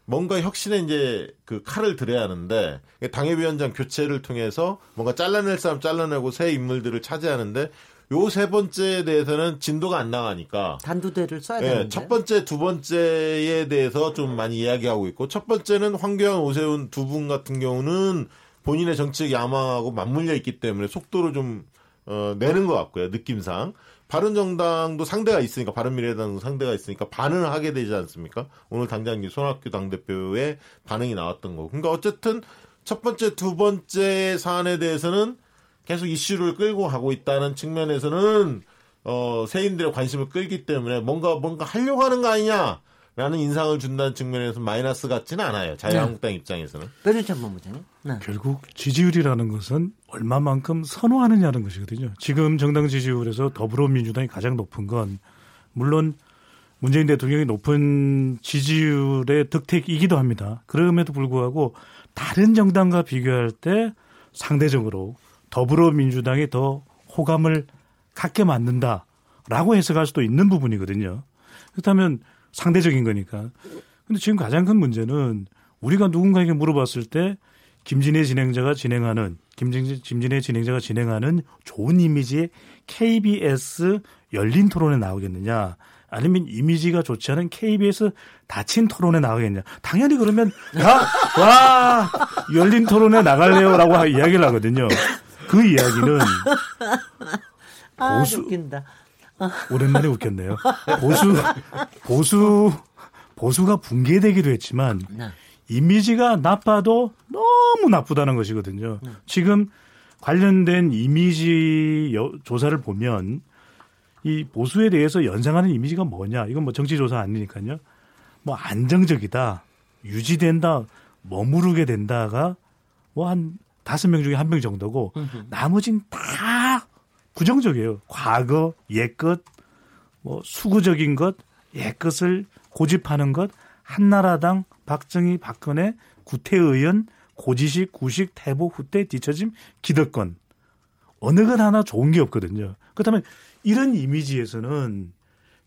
뭔가 혁신에 이제 그 칼을 들여야 하는데 당협위원장 교체를 통해서 뭔가 잘라낼 사람 잘라내고 새 인물들을 차지하는데 요 세 번째에 대해서는 진도가 안 나가니까. 단두대를 써야 예, 되는데. 첫 번째, 두 번째에 대해서 좀 많이 이야기하고 있고 첫 번째는 황교안, 오세훈 두 분 같은 경우는 본인의 정치적 야망하고 맞물려 있기 때문에 속도를 좀 어, 내는 것 같고요 느낌상. 바른정당도 상대가 있으니까 바른미래당도 상대가 있으니까 반응을 하게 되지 않습니까? 오늘 당장 손학규 당대표의 반응이 나왔던 거고 그러니까 어쨌든 첫 번째, 두 번째 사안에 대해서는 계속 이슈를 끌고 가고 있다는 측면에서는 어, 세인들의 관심을 끌기 때문에 뭔가 뭔가 하려고 하는 거 아니냐. 라는 인상을 준다는 측면에서 마이너스 같지는 않아요. 자유한국당 네. 입장에서는. 변희찬 본부장님. 네. 결국 지지율이라는 것은 얼마만큼 선호하느냐는 것이거든요. 지금 정당 지지율에서 더불어민주당이 가장 높은 건 물론 문재인 대통령이 높은 지지율의 득택이기도 합니다. 그럼에도 불구하고 다른 정당과 비교할 때 상대적으로 더불어민주당이 더 호감을 갖게 만든다라고 해석할 수도 있는 부분이거든요. 그렇다면 상대적인 거니까. 근데 지금 가장 큰 문제는 우리가 누군가에게 물어봤을 때 김진애 진행자가 진행하는 김진애, 김진애 진행자가 진행하는 좋은 이미지의 KBS 열린 토론에 나오겠느냐 아니면 이미지가 좋지 않은 KBS 닫힌 토론에 나가겠냐. 당연히 그러면 야, 와 열린 토론에 나갈래요라고 이야기를 하거든요. 그 이야기는 아, 보수 웃긴다. 오랜만에 웃겼네요. 보수 보수 보수가 붕괴되기도 했지만 네. 이미지가 나빠도 너무 나쁘다는 것이거든요. 네. 지금 관련된 이미지 조사를 보면 이 보수에 대해서 연상하는 이미지가 뭐냐? 이건 뭐 정치 조사 아니니까요. 뭐 안정적이다, 유지된다, 머무르게 된다가 뭐 한 다섯 명 중에 한 명 정도고 나머진 다 부정적이에요. 과거, 옛것, 뭐 수구적인 것, 옛것을 고집하는 것, 한나라당, 박정희, 박근혜, 구태의원, 고지식, 구식, 태보, 후퇴, 뒤처짐, 기득권. 어느 것 하나 좋은 게 없거든요. 그렇다면 이런 이미지에서는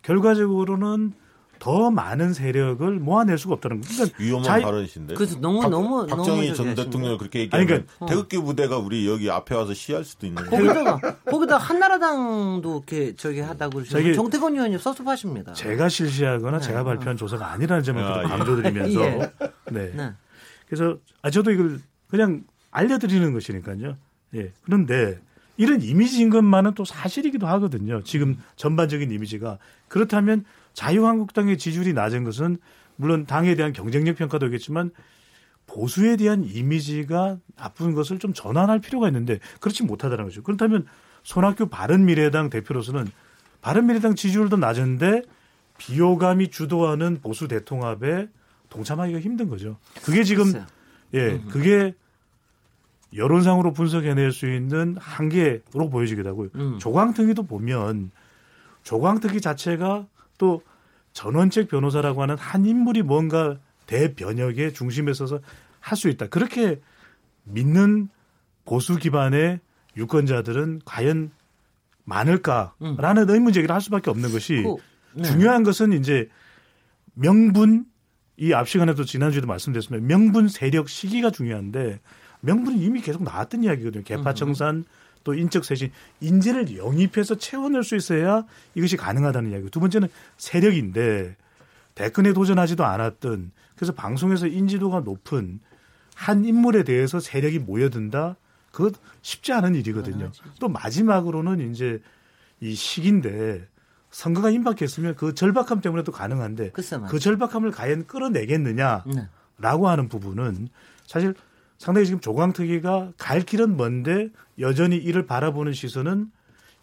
결과적으로는 더 많은 세력을 모아낼 수가 없다는 거죠. 그러니까 위험한 자이... 발언이신데. 그래서 너무 박, 너무 박정희 전 대통령 그렇게 얘기하면 그러니까, 어. 태극기 부대가 우리 여기 앞에 와서 시할 수도 있는 거기다가 거기다 한나라당도 이렇게 저기 하다고 그러시고 정태건 의원님 섭섭하십니다. 제가 실시하거나 네. 제가 발표한 조사가 아니라는 점을 아, 예. 강조드리면서 예. 네. 네. 그래서 아 저도 이걸 그냥 알려드리는 것이니까요. 예. 그런데 이런 이미지인 것만은 또 사실이기도 하거든요. 지금 전반적인 이미지가 그렇다면 자유한국당의 지지율이 낮은 것은 물론 당에 대한 경쟁력 평가도 있겠지만 보수에 대한 이미지가 나쁜 것을 좀 전환할 필요가 있는데 그렇지 못하다는 거죠. 그렇다면 손학규 바른미래당 대표로서는 바른미래당 지지율도 낮은데 비호감이 주도하는 보수 대통합에 동참하기가 힘든 거죠. 그게 지금 예, 그게 여론상으로 분석해낼 수 있는 한계로 보여지기도 하고요. 음. 조광특위도 보면 조광특위 자체가 또 전원책 변호사라고 하는 한 인물이 뭔가 대변혁의 중심에 서서 할 수 있다. 그렇게 믿는 보수 기반의 유권자들은 과연 많을까라는 음. 의문 제기를 할 수밖에 없는 것이 그, 네. 중요한 것은 이제 명분 이 앞 시간에도 지난주에도 말씀드렸지만 명분 세력 시기가 중요한데 명분은 이미 계속 나왔던 이야기거든요. 개파 청산 또 인적 쇄신 인재를 영입해서 채워낼 수 있어야 이것이 가능하다는 이야기고 두 번째는 세력인데 대권에 도전하지도 않았던 그래서 방송에서 인지도가 높은 한 인물에 대해서 세력이 모여든다. 그것 쉽지 않은 일이거든요. 또 마지막으로는 이제 이 시기인데 선거가 임박했으면 그 절박함 때문에도 가능한데 그 절박함을 과연 끌어내겠느냐라고 네. 하는 부분은 사실 상당히 지금 조광특위가 갈 길은 먼데 여전히 이를 바라보는 시선은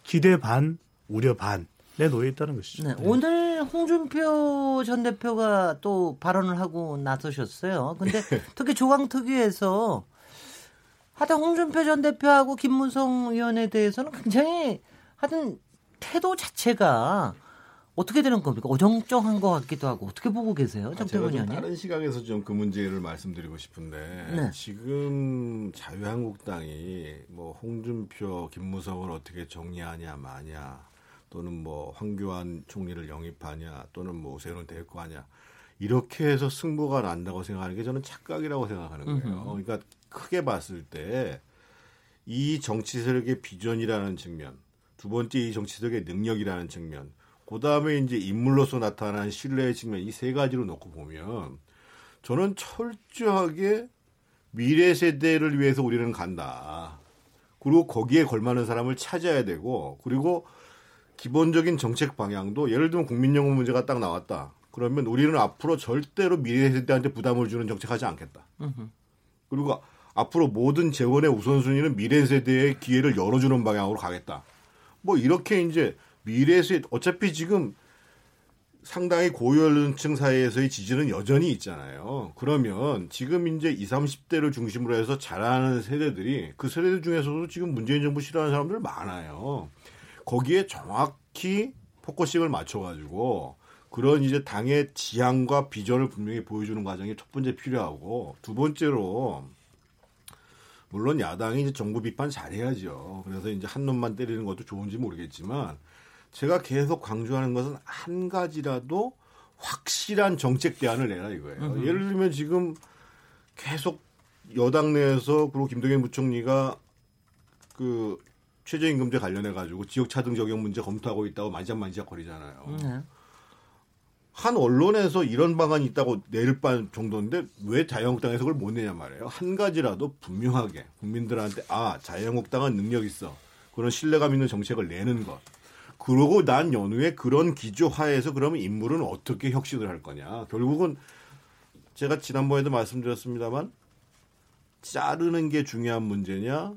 기대 반, 우려 반에 놓여 있다는 것이죠. 네. 네. 오늘 홍준표 전 대표가 또 발언을 하고 나서셨어요. 근데 특히 조광특위에서 하여튼 홍준표 전 대표하고 김문성 의원에 대해서는 굉장히 하여튼 태도 자체가 어떻게 되는 겁니까? 어정쩡한 것 같기도 하고 어떻게 보고 계세요, 정태근 의원님? 다른 시각에서 좀 그 문제를 말씀드리고 싶은데 네. 지금 자유한국당이 뭐 홍준표, 김무성을 어떻게 정리하냐 마냐 또는 뭐 황교안 총리를 영입하냐 또는 뭐 오세훈을 데리고 하냐 이렇게 해서 승부가 난다고 생각하는 게 저는 착각이라고 생각하는 거예요. 음흠. 그러니까 크게 봤을 때 이 정치 세력의 비전이라는 측면, 두 번째 이 정치 세력의 능력이라는 측면, 그 다음에 이제 인물로서 나타난 신뢰의 측면 이 세 가지로 놓고 보면 저는 철저하게 미래 세대를 위해서 우리는 간다. 그리고 거기에 걸맞는 사람을 찾아야 되고 그리고 기본적인 정책 방향도 예를 들면 국민연금 문제가 딱 나왔다. 그러면 우리는 앞으로 절대로 미래 세대한테 부담을 주는 정책하지 않겠다. 그리고 앞으로 모든 재원의 우선순위는 미래 세대의 기회를 열어주는 방향으로 가겠다. 뭐 이렇게 이제 미래에서 어차피 지금 상당히 고연령층 사이에서의 지지는 여전히 있잖아요. 그러면 지금 이제 20, 30대를 중심으로 해서 자라는 세대들이 그 세대들 중에서도 지금 문재인 정부 싫어하는 사람들 많아요. 거기에 정확히 focusing을 맞춰가지고 그런 이제 당의 지향과 비전을 분명히 보여주는 과정이 첫 번째 필요하고 두 번째로 물론 야당이 이제 정부 비판 잘해야죠. 그래서 이제 한 놈만 때리는 것도 좋은지 모르겠지만 제가 계속 강조하는 것은 한 가지라도 확실한 정책 대안을 내라 이거예요. 으흠. 예를 들면 지금 계속 여당 내에서 그리고 김동연 부총리가 그 최저임금제 관련해 가지고 지역 차등 적용 문제 검토하고 있다고 만지작만지작 거리잖아요. 네. 한 언론에서 이런 방안이 있다고 내릴 바 정도인데 왜 자유한국당에서 그걸 못 내냐 말이에요. 한 가지라도 분명하게 국민들한테 아 자유한국당은 능력 있어 그런 신뢰감 있는 정책을 내는 것. 그러고 난 연후에 그런 기조하에서 그러면 인물은 어떻게 혁신을 할 거냐. 결국은 제가 지난번에도 말씀드렸습니다만 자르는 게 중요한 문제냐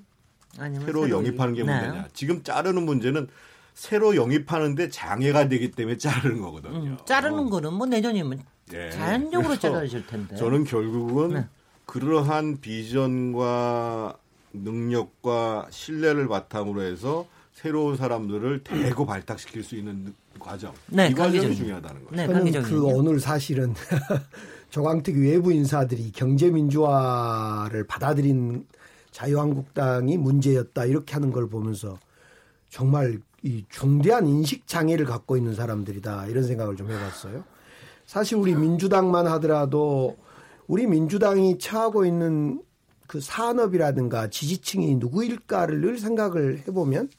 새로 영입하는 게 네. 문제냐. 지금 자르는 문제는 새로 영입하는데 장애가 되기 때문에 자르는 거거든요. 음, 자르는 어. 거는 뭐 내년이면 네. 자연적으로 자라질 텐데. 저는 결국은 네. 그러한 비전과 능력과 신뢰를 바탕으로 해서 새로운 사람들을 대거 발탁시킬 수 있는 과정. 네, 이 과정이 중요하다는 거죠. 네, 저는 그 오늘 사실은 조광택 외부 인사들이 경제 민주화를 받아들인 자유한국당이 문제였다 이렇게 하는 걸 보면서 정말 이 중대한 인식 장애를 갖고 있는 사람들이다 이런 생각을 좀 해봤어요. 사실 우리 민주당만 하더라도 우리 민주당이 처하고 있는 그 산업이라든가 지지층이 누구일까를 늘 생각을 해보면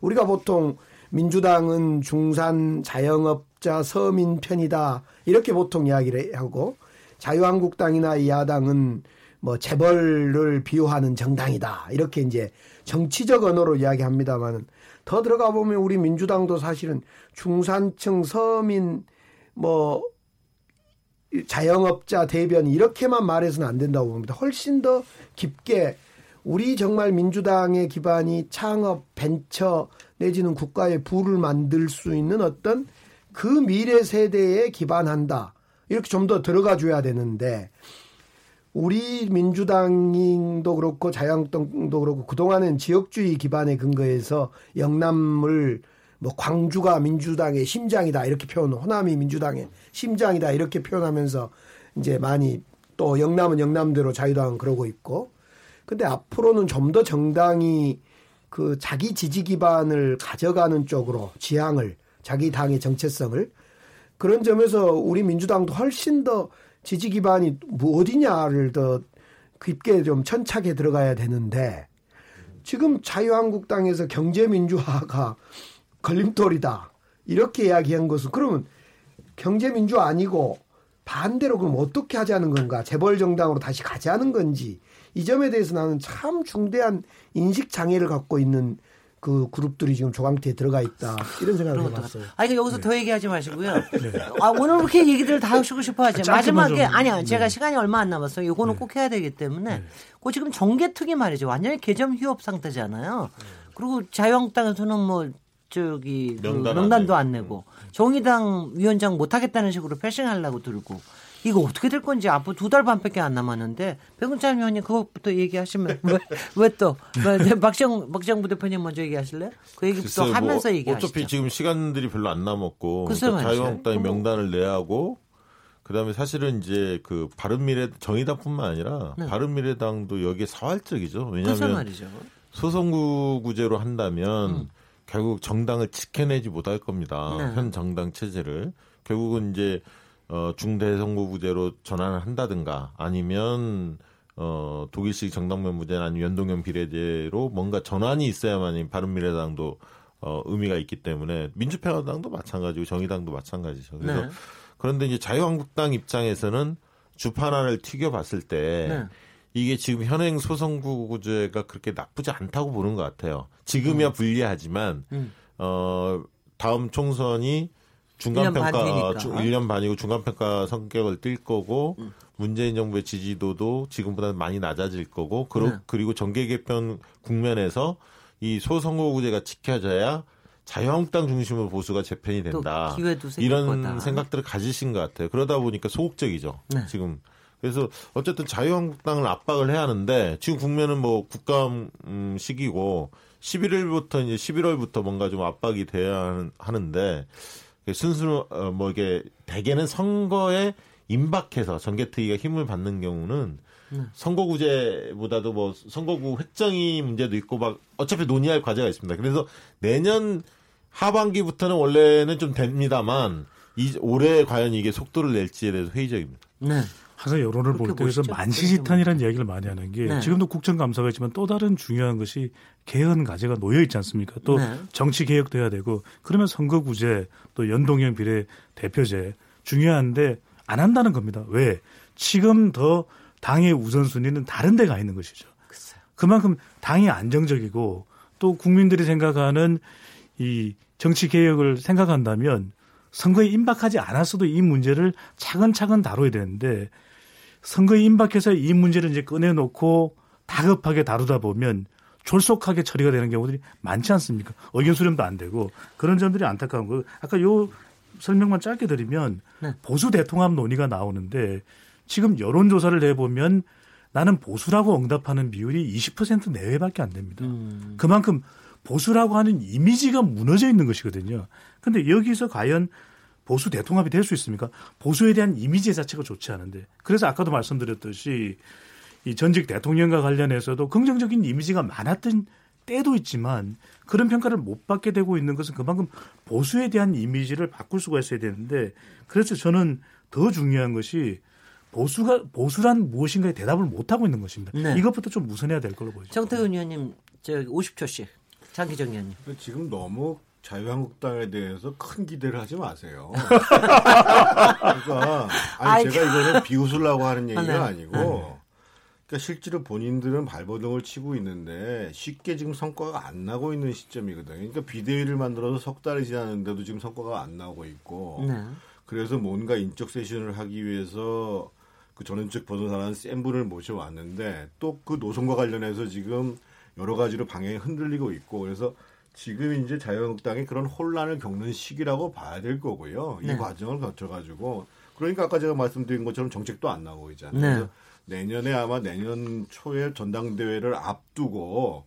우리가 보통 민주당은 중산 자영업자 서민 편이다 이렇게 보통 이야기를 하고 자유한국당이나 야당은 뭐 재벌을 비호하는 정당이다 이렇게 이제 정치적 언어로 이야기합니다만은 더 들어가 보면 우리 민주당도 사실은 중산층 서민 뭐 자영업자 대변 이렇게만 말해서는 안 된다고 봅니다. 훨씬 더 깊게 우리 정말 민주당의 기반이 창업, 벤처 내지는 국가의 부를 만들 수 있는 어떤 그 미래 세대에 기반한다. 이렇게 좀 더 들어가 줘야 되는데 우리 민주당도 그렇고 자유한국당도 그렇고 그동안은 지역주의 기반에 근거해서 영남을 뭐 광주가 민주당의 심장이다 이렇게 표현, 호남이 민주당의 심장이다 이렇게 표현하면서 이제 많이 또 영남은 영남대로 자유당은 그러고 있고 근데 앞으로는 좀 더 정당이 그 자기 지지 기반을 가져가는 쪽으로 지향을 자기 당의 정체성을. 그런 점에서 우리 민주당도 훨씬 더 지지 기반이 뭐 어디냐를 더 깊게 좀 천착에 들어가야 되는데 지금 자유한국당에서 경제민주화가 걸림돌이다. 이렇게 이야기한 것은 그러면 경제민주화 아니고 반대로 그럼 어떻게 하자는 건가? 재벌 정당으로 다시 가자는 건지 이 점에 대해서 나는 참 중대한 인식 장애를 갖고 있는 그 그룹들이 지금 조강태에 들어가 있다 이런 생각을 해봤어요. 아니 여기서 네. 더 얘기하지 마시고요. 네. 아 오늘 그렇게 얘기들 다 하시고 싶어 하지. 마지막에 아니야 제가 네. 시간이 얼마 안 남았어요. 이거는 네. 꼭 해야 되기 때문에. 네. 그 지금 정계특위 말이죠. 완전히 개점 휴업 상태잖아요. 그리고 자유한국당에서는 뭐 저기 그 명단 그 명단도 안, 안 내고 정의당 위원장 못 하겠다는 식으로 패싱하려고 들고 이거 어떻게 될 건지 앞으로 두 달 반밖에 안 남았는데 백은찬 의원님 그것부터 얘기하시면 왜또 박정 박정 부대표님 먼저 얘기하실래요? 그 얘기부터 뭐 하면서 뭐 얘기하시죠. 어차피 지금 시간들이 별로 안 남았고 그러니까 자유한국당이 명단을 내야 하고 그다음에 사실은 이제 그 바른미래 정의당뿐만 아니라 네. 바른미래당도 여기에 사활적이죠. 왜냐하면 소선구구제로 한다면 음. 결국 정당을 지켜내지 못할 겁니다. 네. 현 정당 체제를 결국은 이제 어, 중대선거구제로 전환을 한다든가 아니면 어, 독일식 정당면부제나 아니면 연동형 비례제로 뭔가 전환이 있어야만 바른미래당도 어, 의미가 있기 때문에 민주평화당도 마찬가지고 정의당도 마찬가지죠. 그래서 네. 그런데 이제 자유한국당 입장에서는 주판안을 튀겨봤을 때 네. 이게 지금 현행 소선구제가 그렇게 나쁘지 않다고 보는 것 같아요. 지금이야 음. 불리하지만 음. 어 다음 총선이 중간 평가 1년 반이고 중간 평가 성격을 띨 거고 음. 문재인 정부의 지지도도 지금보다 많이 낮아질 거고 그러, 네. 그리고 정계 개편 국면에서 이 소선거구제가 지켜져야 자유한국당 중심으로 보수가 재편이 된다. 이런 거다. 생각들을 가지신 것 같아요. 그러다 보니까 소극적이죠. 네. 지금 그래서 어쨌든 자유한국당을 압박을 해야 하는데 지금 국면은 뭐 국감 음, 시기고 11일부터 이제 11월부터 뭔가 좀 압박이 돼야 하는데 순수 어, 뭐 이게 대개는 선거에 임박해서 전개특위가 힘을 받는 경우는 음. 선거구제보다도 뭐 선거구 획정이 문제도 있고 막 어차피 논의할 과제가 있습니다. 그래서 내년 하반기부터는 원래는 좀 됩니다만 이 올해 과연 이게 속도를 낼지에 대해서 회의적입니다. 네. 항상 여론을 볼 때에서 만시지탄이라는 이야기를 많이 하는 게 네. 지금도 국정감사가 있지만 또 다른 중요한 것이 개헌 과제가 놓여 있지 않습니까? 또 네. 정치 개혁도 해야 되고 그러면 선거구제 또 연동형 비례 대표제 중요한데 안 한다는 겁니다. 왜? 지금 더 당의 우선순위는 다른 데 가 있는 것이죠. 그만큼 당이 안정적이고 또 국민들이 생각하는 이 정치 개혁을 생각한다면 선거에 임박하지 않았어도 이 문제를 차근차근 다뤄야 되는데 선거에 임박해서 이 문제를 이제 꺼내놓고 다급하게 다루다 보면 졸속하게 처리가 되는 경우들이 많지 않습니까? 의견 수렴도 안 되고 그런 점들이 안타까운 거. 아까 요 설명만 짧게 드리면 네. 보수 대통합 논의가 나오는데 지금 여론조사를 내보면 나는 보수라고 응답하는 비율이 20% 내외밖에 안 됩니다. 음. 그만큼 보수라고 하는 이미지가 무너져 있는 것이거든요. 근데 여기서 과연 보수 대통합이 될 수 있습니까? 보수에 대한 이미지 자체가 좋지 않은데. 그래서 아까도 말씀드렸듯이 이 전직 대통령과 관련해서도 긍정적인 이미지가 많았던 때도 있지만 그런 평가를 못 받게 되고 있는 것은 그만큼 보수에 대한 이미지를 바꿀 수가 있어야 되는데 그래서 저는 더 중요한 것이 보수가 보수란 무엇인가에 대답을 못 하고 있는 것입니다. 네. 이것부터 좀 무선해야 될 걸로 보이죠. 정태근 의원님 저 50초씩 장기정 의원님. 지금 너무 자유한국당에 대해서 큰 기대를 하지 마세요. 그러니까 아니 제가 이거는 비웃으려고 하는 얘기가 네. 아니고 그러니까 실제로 본인들은 발버둥을 치고 있는데 쉽게 지금 성과가 안 나고 있는 시점이거든요. 그러니까 비대위를 만들어서 석 달이 지났는데도 지금 성과가 안 나오고 있고 네. 그래서 뭔가 인적 세션을 하기 위해서 그 전원적 변호사라는 센 분을 모셔왔는데 또 그 노선과 관련해서 지금 여러 가지로 방향이 흔들리고 있고 그래서 지금 이제 자유한국당이 그런 혼란을 겪는 시기라고 봐야 될 거고요. 네. 이 과정을 거쳐가지고 그러니까 아까 제가 말씀드린 것처럼 정책도 안 나오고 있잖아요. 네. 내년에 아마 내년 초에 전당대회를 앞두고.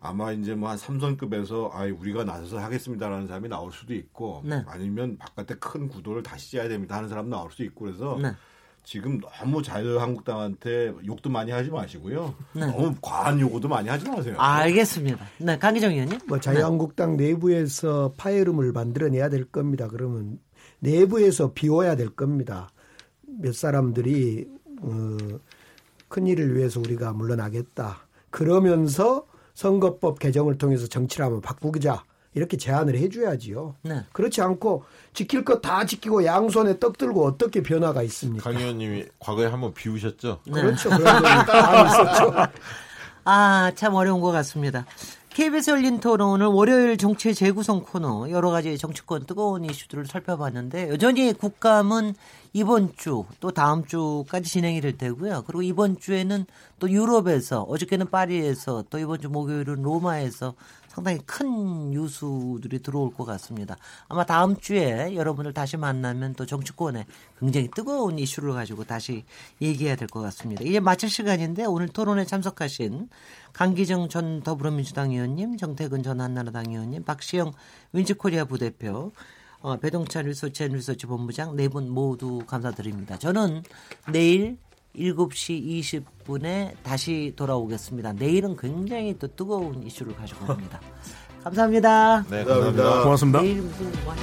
아마 이제 뭐 한 삼선급에서 아 우리가 나서서 하겠습니다라는 사람이 나올 수도 있고 네. 아니면 바깥에 큰 구도를 다시 짜야 됩니다 하는 사람 나올 수도 있고 그래서 네. 지금 너무 자유한국당한테 욕도 많이 하지 마시고요. 네. 너무 과한 요구도 많이 하지 마세요. 아, 알겠습니다. 네, 강기정 의원님. 뭐 자유한국당 네. 내부에서 파열음을 만들어내야 될 겁니다. 그러면 내부에서 비워야 될 겁니다. 몇 사람들이 어, 큰 일을 위해서 우리가 물러나겠다. 그러면서 선거법 개정을 통해서 정치를 한번 바꾸자. 이렇게 제안을 해줘야지요. 네. 그렇지 않고 지킬 것 다 지키고 양손에 떡 들고 어떻게 변화가 있습니까? 강 의원님이 과거에 한번 비우셨죠? 네. 그렇죠. 그런 적이 있었죠. 아, 참 어려운 것 같습니다. KBS 열린 토론은 월요일 정치 재구성 코너 여러 가지 정치권 뜨거운 이슈들을 살펴봤는데 여전히 국감은 이번 주 또 다음 주까지 진행이 될 테고요. 그리고 이번 주에는 또 유럽에서 어저께는 파리에서 또 이번 주 목요일은 로마에서 상당히 큰 뉴스들이 들어올 것 같습니다. 아마 다음 주에 여러분을 다시 만나면 또 정치권에 굉장히 뜨거운 이슈를 가지고 다시 얘기해야 될 것 같습니다. 이제 마칠 시간인데 오늘 토론에 참석하신 강기정 전 더불어민주당 의원님, 정태근 전 한나라당 의원님, 박시영 윈지코리아 부대표, 어, 배종찬 리서치 앤 리서치 본부장 네 분 모두 감사드립니다. 저는 내일 7시 20분에 다시 돌아오겠습니다. 내일은 굉장히 또 뜨거운 이슈를 가지고 옵니다. 감사합니다. 네, 감사합니다. 고맙습니다. 내일 무슨 뭐